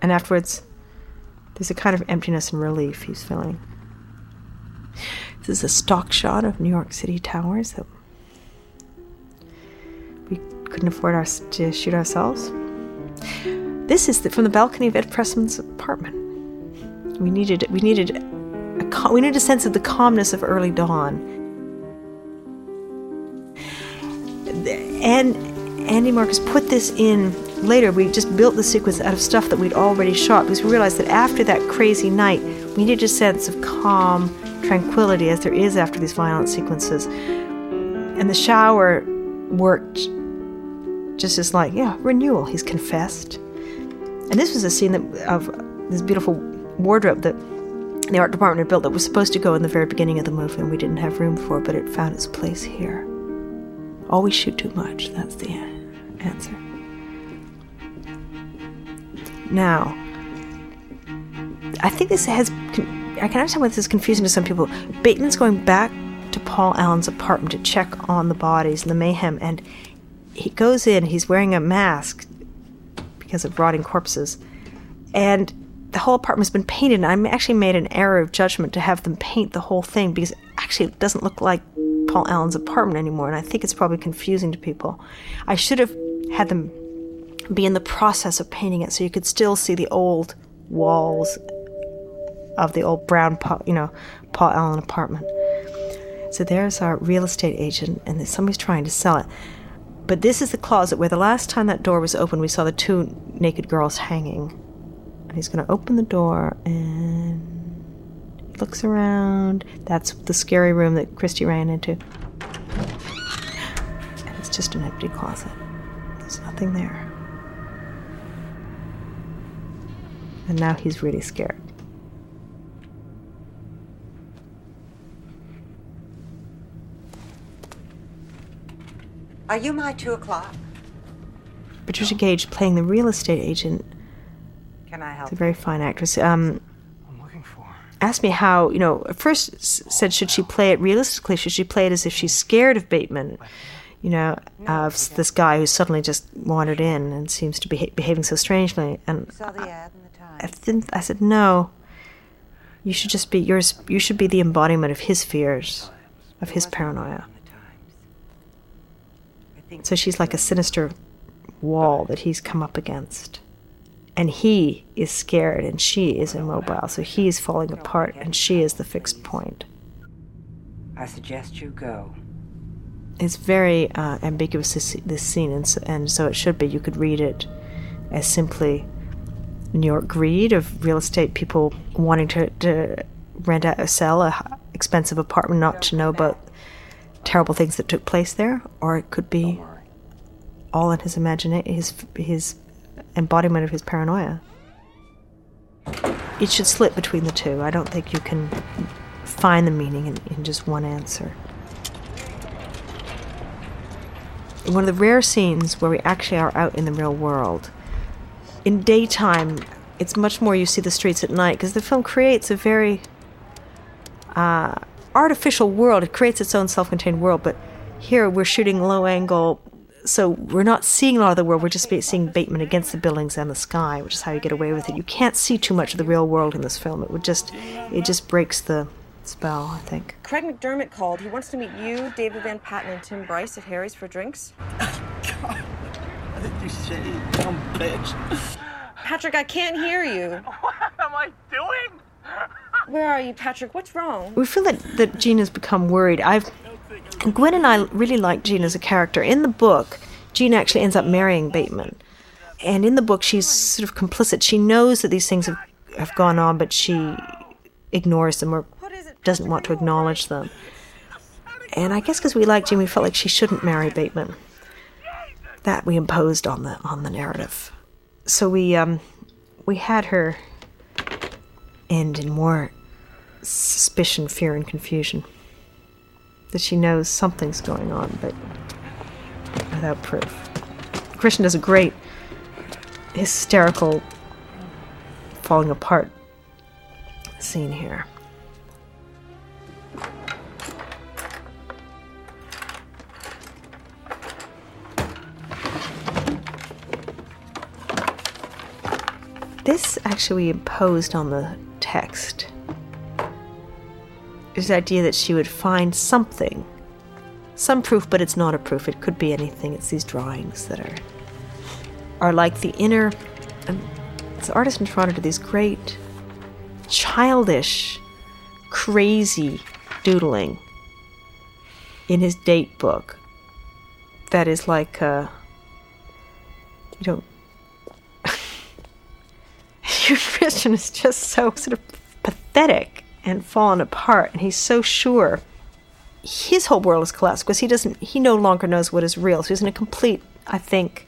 And afterwards, there's a kind of emptiness and relief he's feeling. This is a stock shot of New York City towers that we couldn't afford our, to shoot ourselves. This is the, from the balcony of Ed Pressman's apartment. We needed we needed a, we needed a sense of the calmness of early dawn. And Andy Marcus put this in later. We just built the sequence out of stuff that we'd already shot because we realized that after that crazy night, we needed a sense of calm, tranquility, as there is after these violent sequences. And the shower worked just as like, yeah, renewal. He's confessed. And this was a scene that, of this beautiful wardrobe that the art department had built that was supposed to go in the very beginning of the movie and we didn't have room for, but it found its place here. Always shoot too much, that's the answer. Now, I think this has. I can understand why this is confusing to some people. Bateman's going back to Paul Allen's apartment to check on the bodies and the mayhem, and he goes in, he's wearing a mask because of rotting corpses, and the whole apartment's been painted. And I actually made an error of judgment to have them paint the whole thing because actually it doesn't look like Paul Allen's apartment anymore, and I think it's probably confusing to people. I should have had them be in the process of painting it so you could still see the old walls of the old brown, you know, Paul Allen apartment. So there's our real estate agent, and somebody's trying to sell it. But this is the closet where the last time that door was open, we saw the two naked girls hanging. And he's going to open the door and he looks around. That's the scary room that Christy ran into. And it's just an empty closet. There's nothing there. And now he's really scared. Are you my two o'clock? Patricia Gage playing the real estate agent. Can I help? It's a very fine actress. Um, I'm looking for. Asked me how, you know, at first said should she play it realistically? Should she play it as if she's scared of Bateman? You know, of this guy who suddenly just wandered in and seems to be behaving so strangely. And saw the ad in the Times. I, didn't, I said no. You should just be yours. You should be the embodiment of his fears, of his paranoia. So she's like a sinister wall that he's come up against. And he is scared and she is immobile. So he is falling apart and she is the fixed point. I suggest you go. It's very uh, ambiguous, this, this scene, and so, and so it should be. You could read it as simply New York greed of real estate people wanting to, to rent out or sell a expensive apartment, not to know about terrible things that took place there, or it could be all in his imagination, his his embodiment of his paranoia. It should slip between the two. I don't think you can find the meaning in, in just one answer. One of the rare scenes where we actually are out in the real world. In daytime, it's much more you see the streets at night because the film creates a very uh, artificial world. It creates its own self contained world, but here we're shooting low angle so we're not seeing a lot of the world. We're just seeing Bateman against the buildings and the sky, which is how you get away with it. You can't see too much of the real world in this film. It would just, it just breaks the spell. I think. Craig McDermott called. He wants to meet you, David Van Patten, and Tim Bryce at Harry's for drinks. God, what did you say, dumb bitch? Patrick, I can't hear you. What am I doing? Where are you, Patrick? What's wrong? We feel that that Jean has become worried. I've Gwen and I really like Jean as a character. In the book, Jean actually ends up marrying Bateman. And in the book, she's sort of complicit. She knows that these things have, have gone on, but she ignores them or doesn't want to acknowledge them. And I guess because we like Jean, we felt like she shouldn't marry Bateman. That we imposed on the on the narrative. So we um, we had her end in more suspicion, fear, and confusion that she knows something's going on, but without proof. Christian does a great hysterical falling apart scene here. This actually imposed on the text. There's the idea that she would find something, some proof, but it's not a proof. It could be anything. It's these drawings that are are like the inner. Um, artist in Toronto did these great, childish, crazy doodling in his date book. That is like, uh, you know, Christian is just so sort of pathetic and fallen apart, and he's so sure his whole world is collapsed because he doesn't, he no longer knows what is real. So he's in a complete, I think,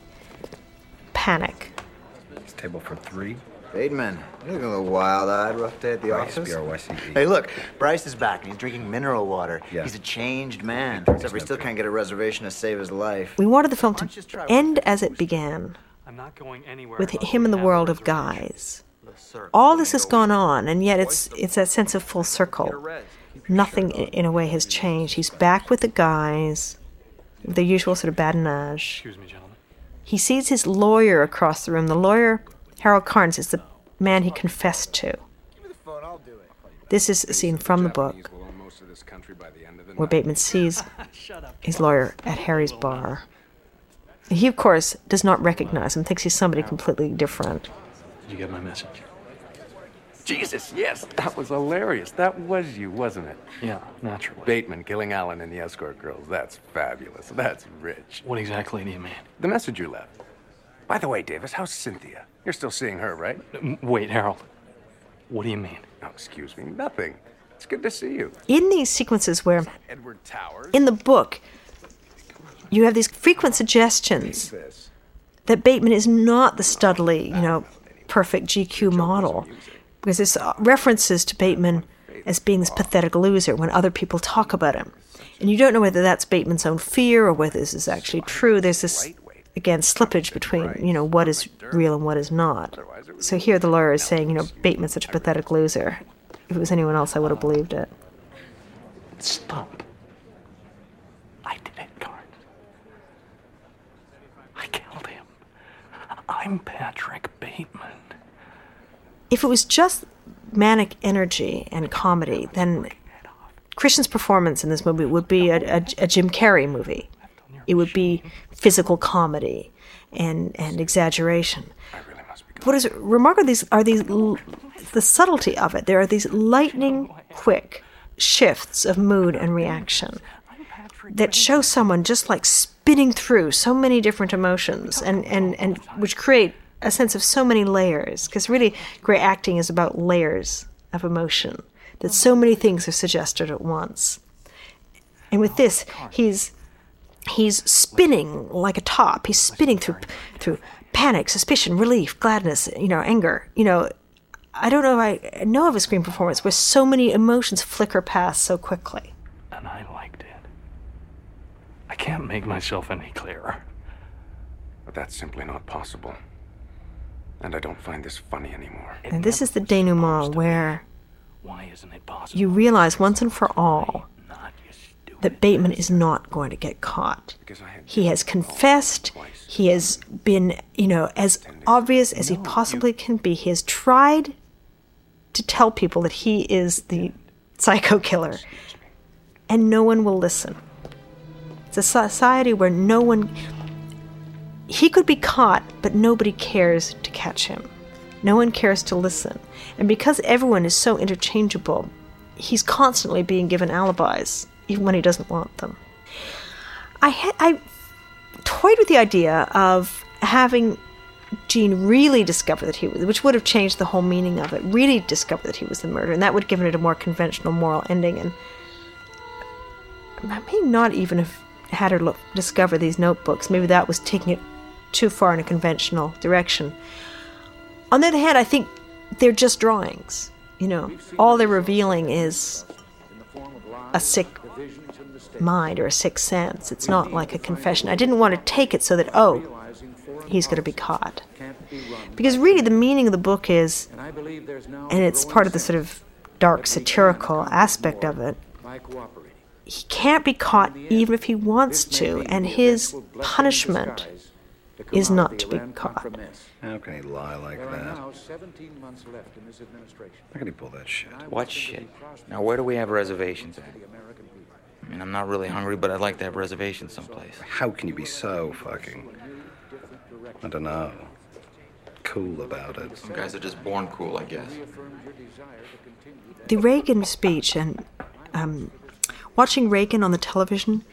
panic. It's table for three. Bateman, you're looking a little wild-eyed. Rough day at the Bryce, office. B-R-Y-C-E. Hey, look, Bryce is back and he's drinking mineral water. Yeah. He's a changed man. Except for he still can't get a reservation to save his life. We wanted the film to end as it began, I'm not going anywhere. with him in the world of guys. All this has gone on, and yet it's it's that sense of full circle. Nothing, in a way, has changed. He's back with the guys, the usual sort of badinage. Excuse me, gentlemen. He sees his lawyer across the room. The lawyer, Harold Carnes, is the man he confessed to. This is a scene from the book where Bateman sees his lawyer at Harry's bar. He, of course, does not recognize him, thinks he's somebody completely different. Did you get my message? Jesus, yes, that was hilarious. That was you, wasn't it? Yeah, naturally. Bateman killing Allen and the escort girls. That's fabulous. That's rich. What exactly do you mean? The message you left. By the way, Davis, how's Cynthia? You're still seeing her, right? Wait, Harold. What do you mean? Oh, excuse me. Nothing. It's good to see you. In these sequences where, Edward Towers. in the book, you have these frequent suggestions that Bateman is not the studly, you know, perfect GQ model. Because there's uh, references to Bateman as being this pathetic loser when other people talk about him. And you don't know whether that's Bateman's own fear or whether this is actually true. There's this, again, slippage between, you know, what is real and what is not. So here the lawyer is saying, you know, Bateman's such a pathetic loser. If it was anyone else, I would have believed it. Stop. I did it, Carnes. I killed him. I'm Patrick Bateman. If it was just manic energy and comedy, then Christian's performance in this movie would be a, a, a Jim Carrey movie. It would be physical comedy and, and exaggeration. What is remarkable these are these the subtlety of it. There are these lightning quick shifts of mood and reaction that show someone just like spinning through so many different emotions and, and, and which create a sense of so many layers because really great acting is about layers of emotion that so many things are suggested at once and with this he's he's spinning like a top he's spinning through through panic suspicion relief gladness you know anger you know i don't know if i know of a screen performance where so many emotions flicker past so quickly And I liked it. I can't make myself any clearer. But that's simply not possible. And I don't find this funny anymore. and this is the denouement where Why isn't it possible? you realize once and for all that Bateman is not going to get caught. He has confessed. He has been, you know, as obvious as he possibly can be. He has tried to tell people that he is the psycho killer, and no one will listen. It's a society where no one. He could be caught, but nobody cares to catch him. No one cares to listen. And because everyone is so interchangeable, he's constantly being given alibis, even when he doesn't want them. I, I toyed with the idea of having Jean really discover that he was, which would have changed the whole meaning of it, really discover that he was the murderer, and that would have given it a more conventional moral ending. And I may not even have had her look, discover these notebooks. Maybe that was taking it too far in a conventional direction. On the other hand, I think they're just drawings. You know, all they're revealing is a sick mind or a sick sense. It's not like a confession. I didn't want to take it so that, oh, he's going to be caught. Because really, the meaning of the book is, and it's part of the sort of dark satirical aspect of it, he can't be caught even if he wants to, and his punishment is not to be caught. How can he lie like that? How can he pull that shit? What shit? Now, where do we have reservations at? I mean, I'm not really hungry, but I'd like to have reservations someplace. How can you be so fucking. I don't know. Cool about it? Some guys are just born cool, I guess. The Reagan speech and um, watching Reagan on the television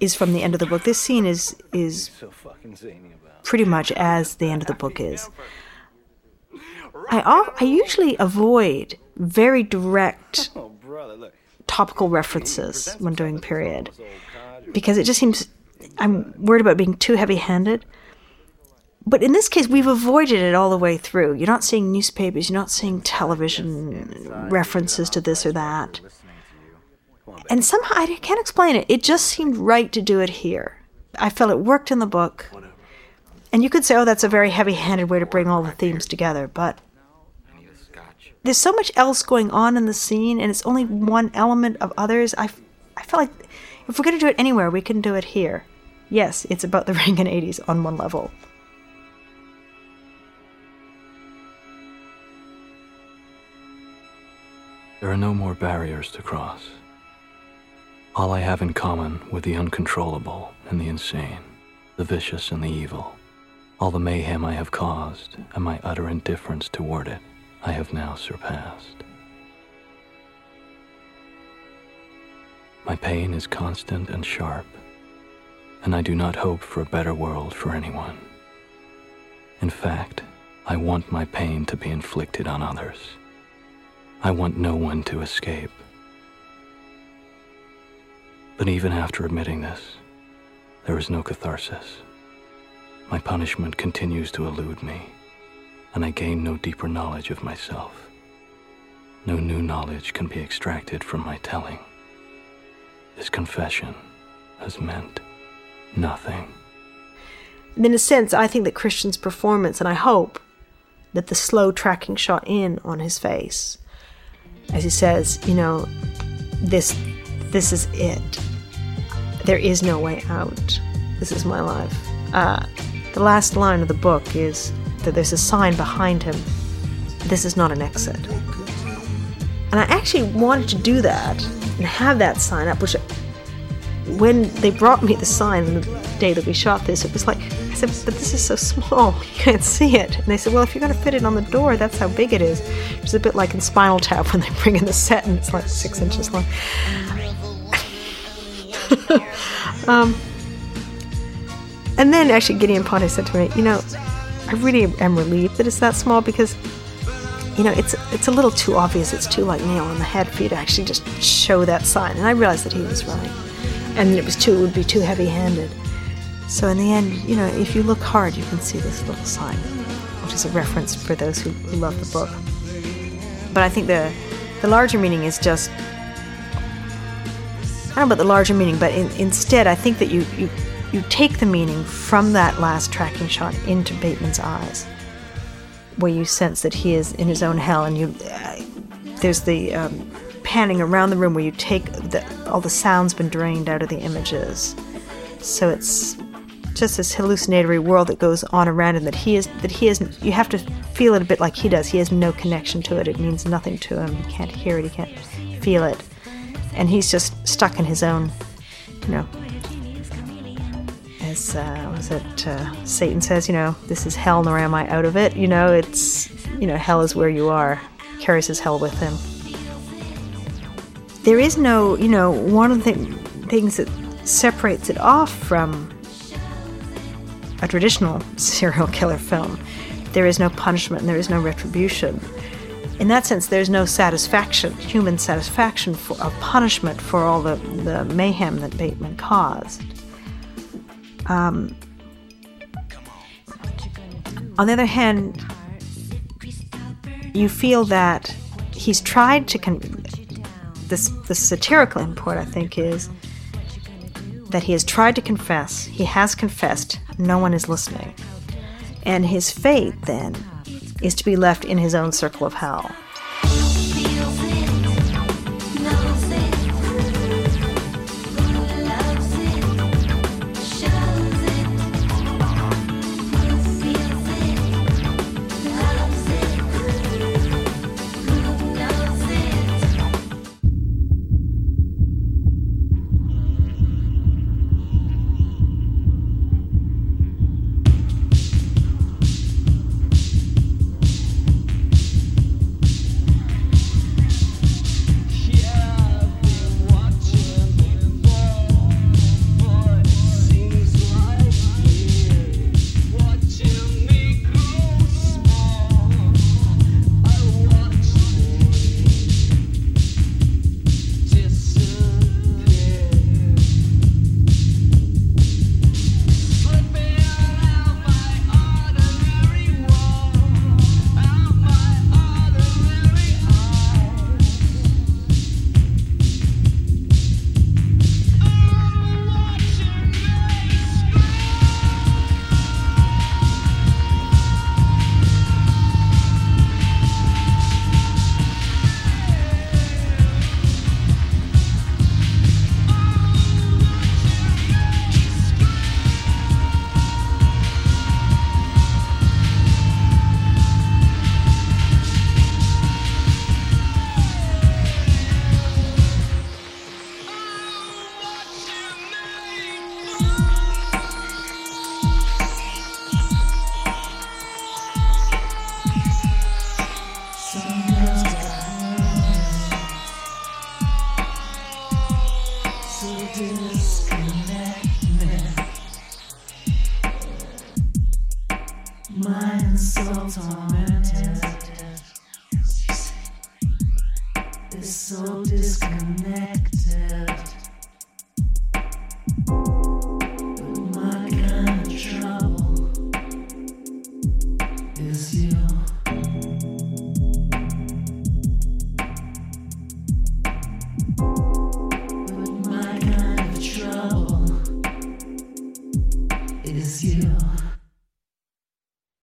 is from the end of the book. This scene is is pretty much as the end of the book is. I I usually avoid very direct topical references when doing period because it just seems I'm worried about being too heavy-handed. But in this case, we've avoided it all the way through. You're not seeing newspapers, you're not seeing television references to this or that. And somehow, I can't explain it. It just seemed right to do it here. I felt it worked in the book. And you could say, oh, that's a very heavy handed way to bring all the themes together, but there's so much else going on in the scene, and it's only one element of others. I, I felt like if we're going to do it anywhere, we can do it here. Yes, it's about the Reagan 80s on one level. There are no more barriers to cross. All I have in common with the uncontrollable and the insane, the vicious and the evil, all the mayhem I have caused and my utter indifference toward it, I have now surpassed. My pain is constant and sharp, and I do not hope for a better world for anyone. In fact, I want my pain to be inflicted on others. I want no one to escape. But even after admitting this, there is no catharsis. My punishment continues to elude me, and I gain no deeper knowledge of myself. No new knowledge can be extracted from my telling. This confession has meant nothing. And in a sense, I think that Christian's performance, and I hope that the slow tracking shot in on his face, as he says, you know, this this is it. There is no way out. This is my life. Uh, the last line of the book is that there's a sign behind him. This is not an exit. And I actually wanted to do that and have that sign up, which when they brought me the sign the day that we shot this, it was like, I said, but this is so small, you can't see it. And they said, well, if you're going to fit it on the door, that's how big it is. It's a bit like in Spinal Tap when they bring in the set and it's like six inches long. um, and then actually Gideon Ponte said to me, you know, I really am relieved that it's that small because, you know, it's it's a little too obvious. It's too like nail on the head for you to actually just show that sign. And I realized that he was right, and it was too it would be too heavy-handed. So in the end, you know, if you look hard, you can see this little sign, which is a reference for those who, who love the book. But I think the the larger meaning is just I don't know about the larger meaning, but in, instead, I think that you, you you take the meaning from that last tracking shot into Bateman's eyes, where you sense that he is in his own hell, and you uh, there's the um, panning around the room where you take the, all the sounds been drained out of the images, so it's just this hallucinatory world that goes on around him that he is that he is you have to feel it a bit like he does. He has no connection to it. It means nothing to him. He can't hear it. He can't feel it and he's just stuck in his own, you know. As uh, was it uh, Satan says, you know, this is hell, nor am I out of it. You know, it's you know, hell is where you are. Carries his hell with him. There is no, you know, one of the things that separates it off from a traditional serial killer film. There is no punishment and there is no retribution in that sense, there's no satisfaction, human satisfaction for, of punishment for all the, the mayhem that Bateman caused. Um, on the other hand, you feel that he's tried to. Con- this the satirical import, I think, is that he has tried to confess. He has confessed. No one is listening, and his fate then is to be left in his own circle of hell.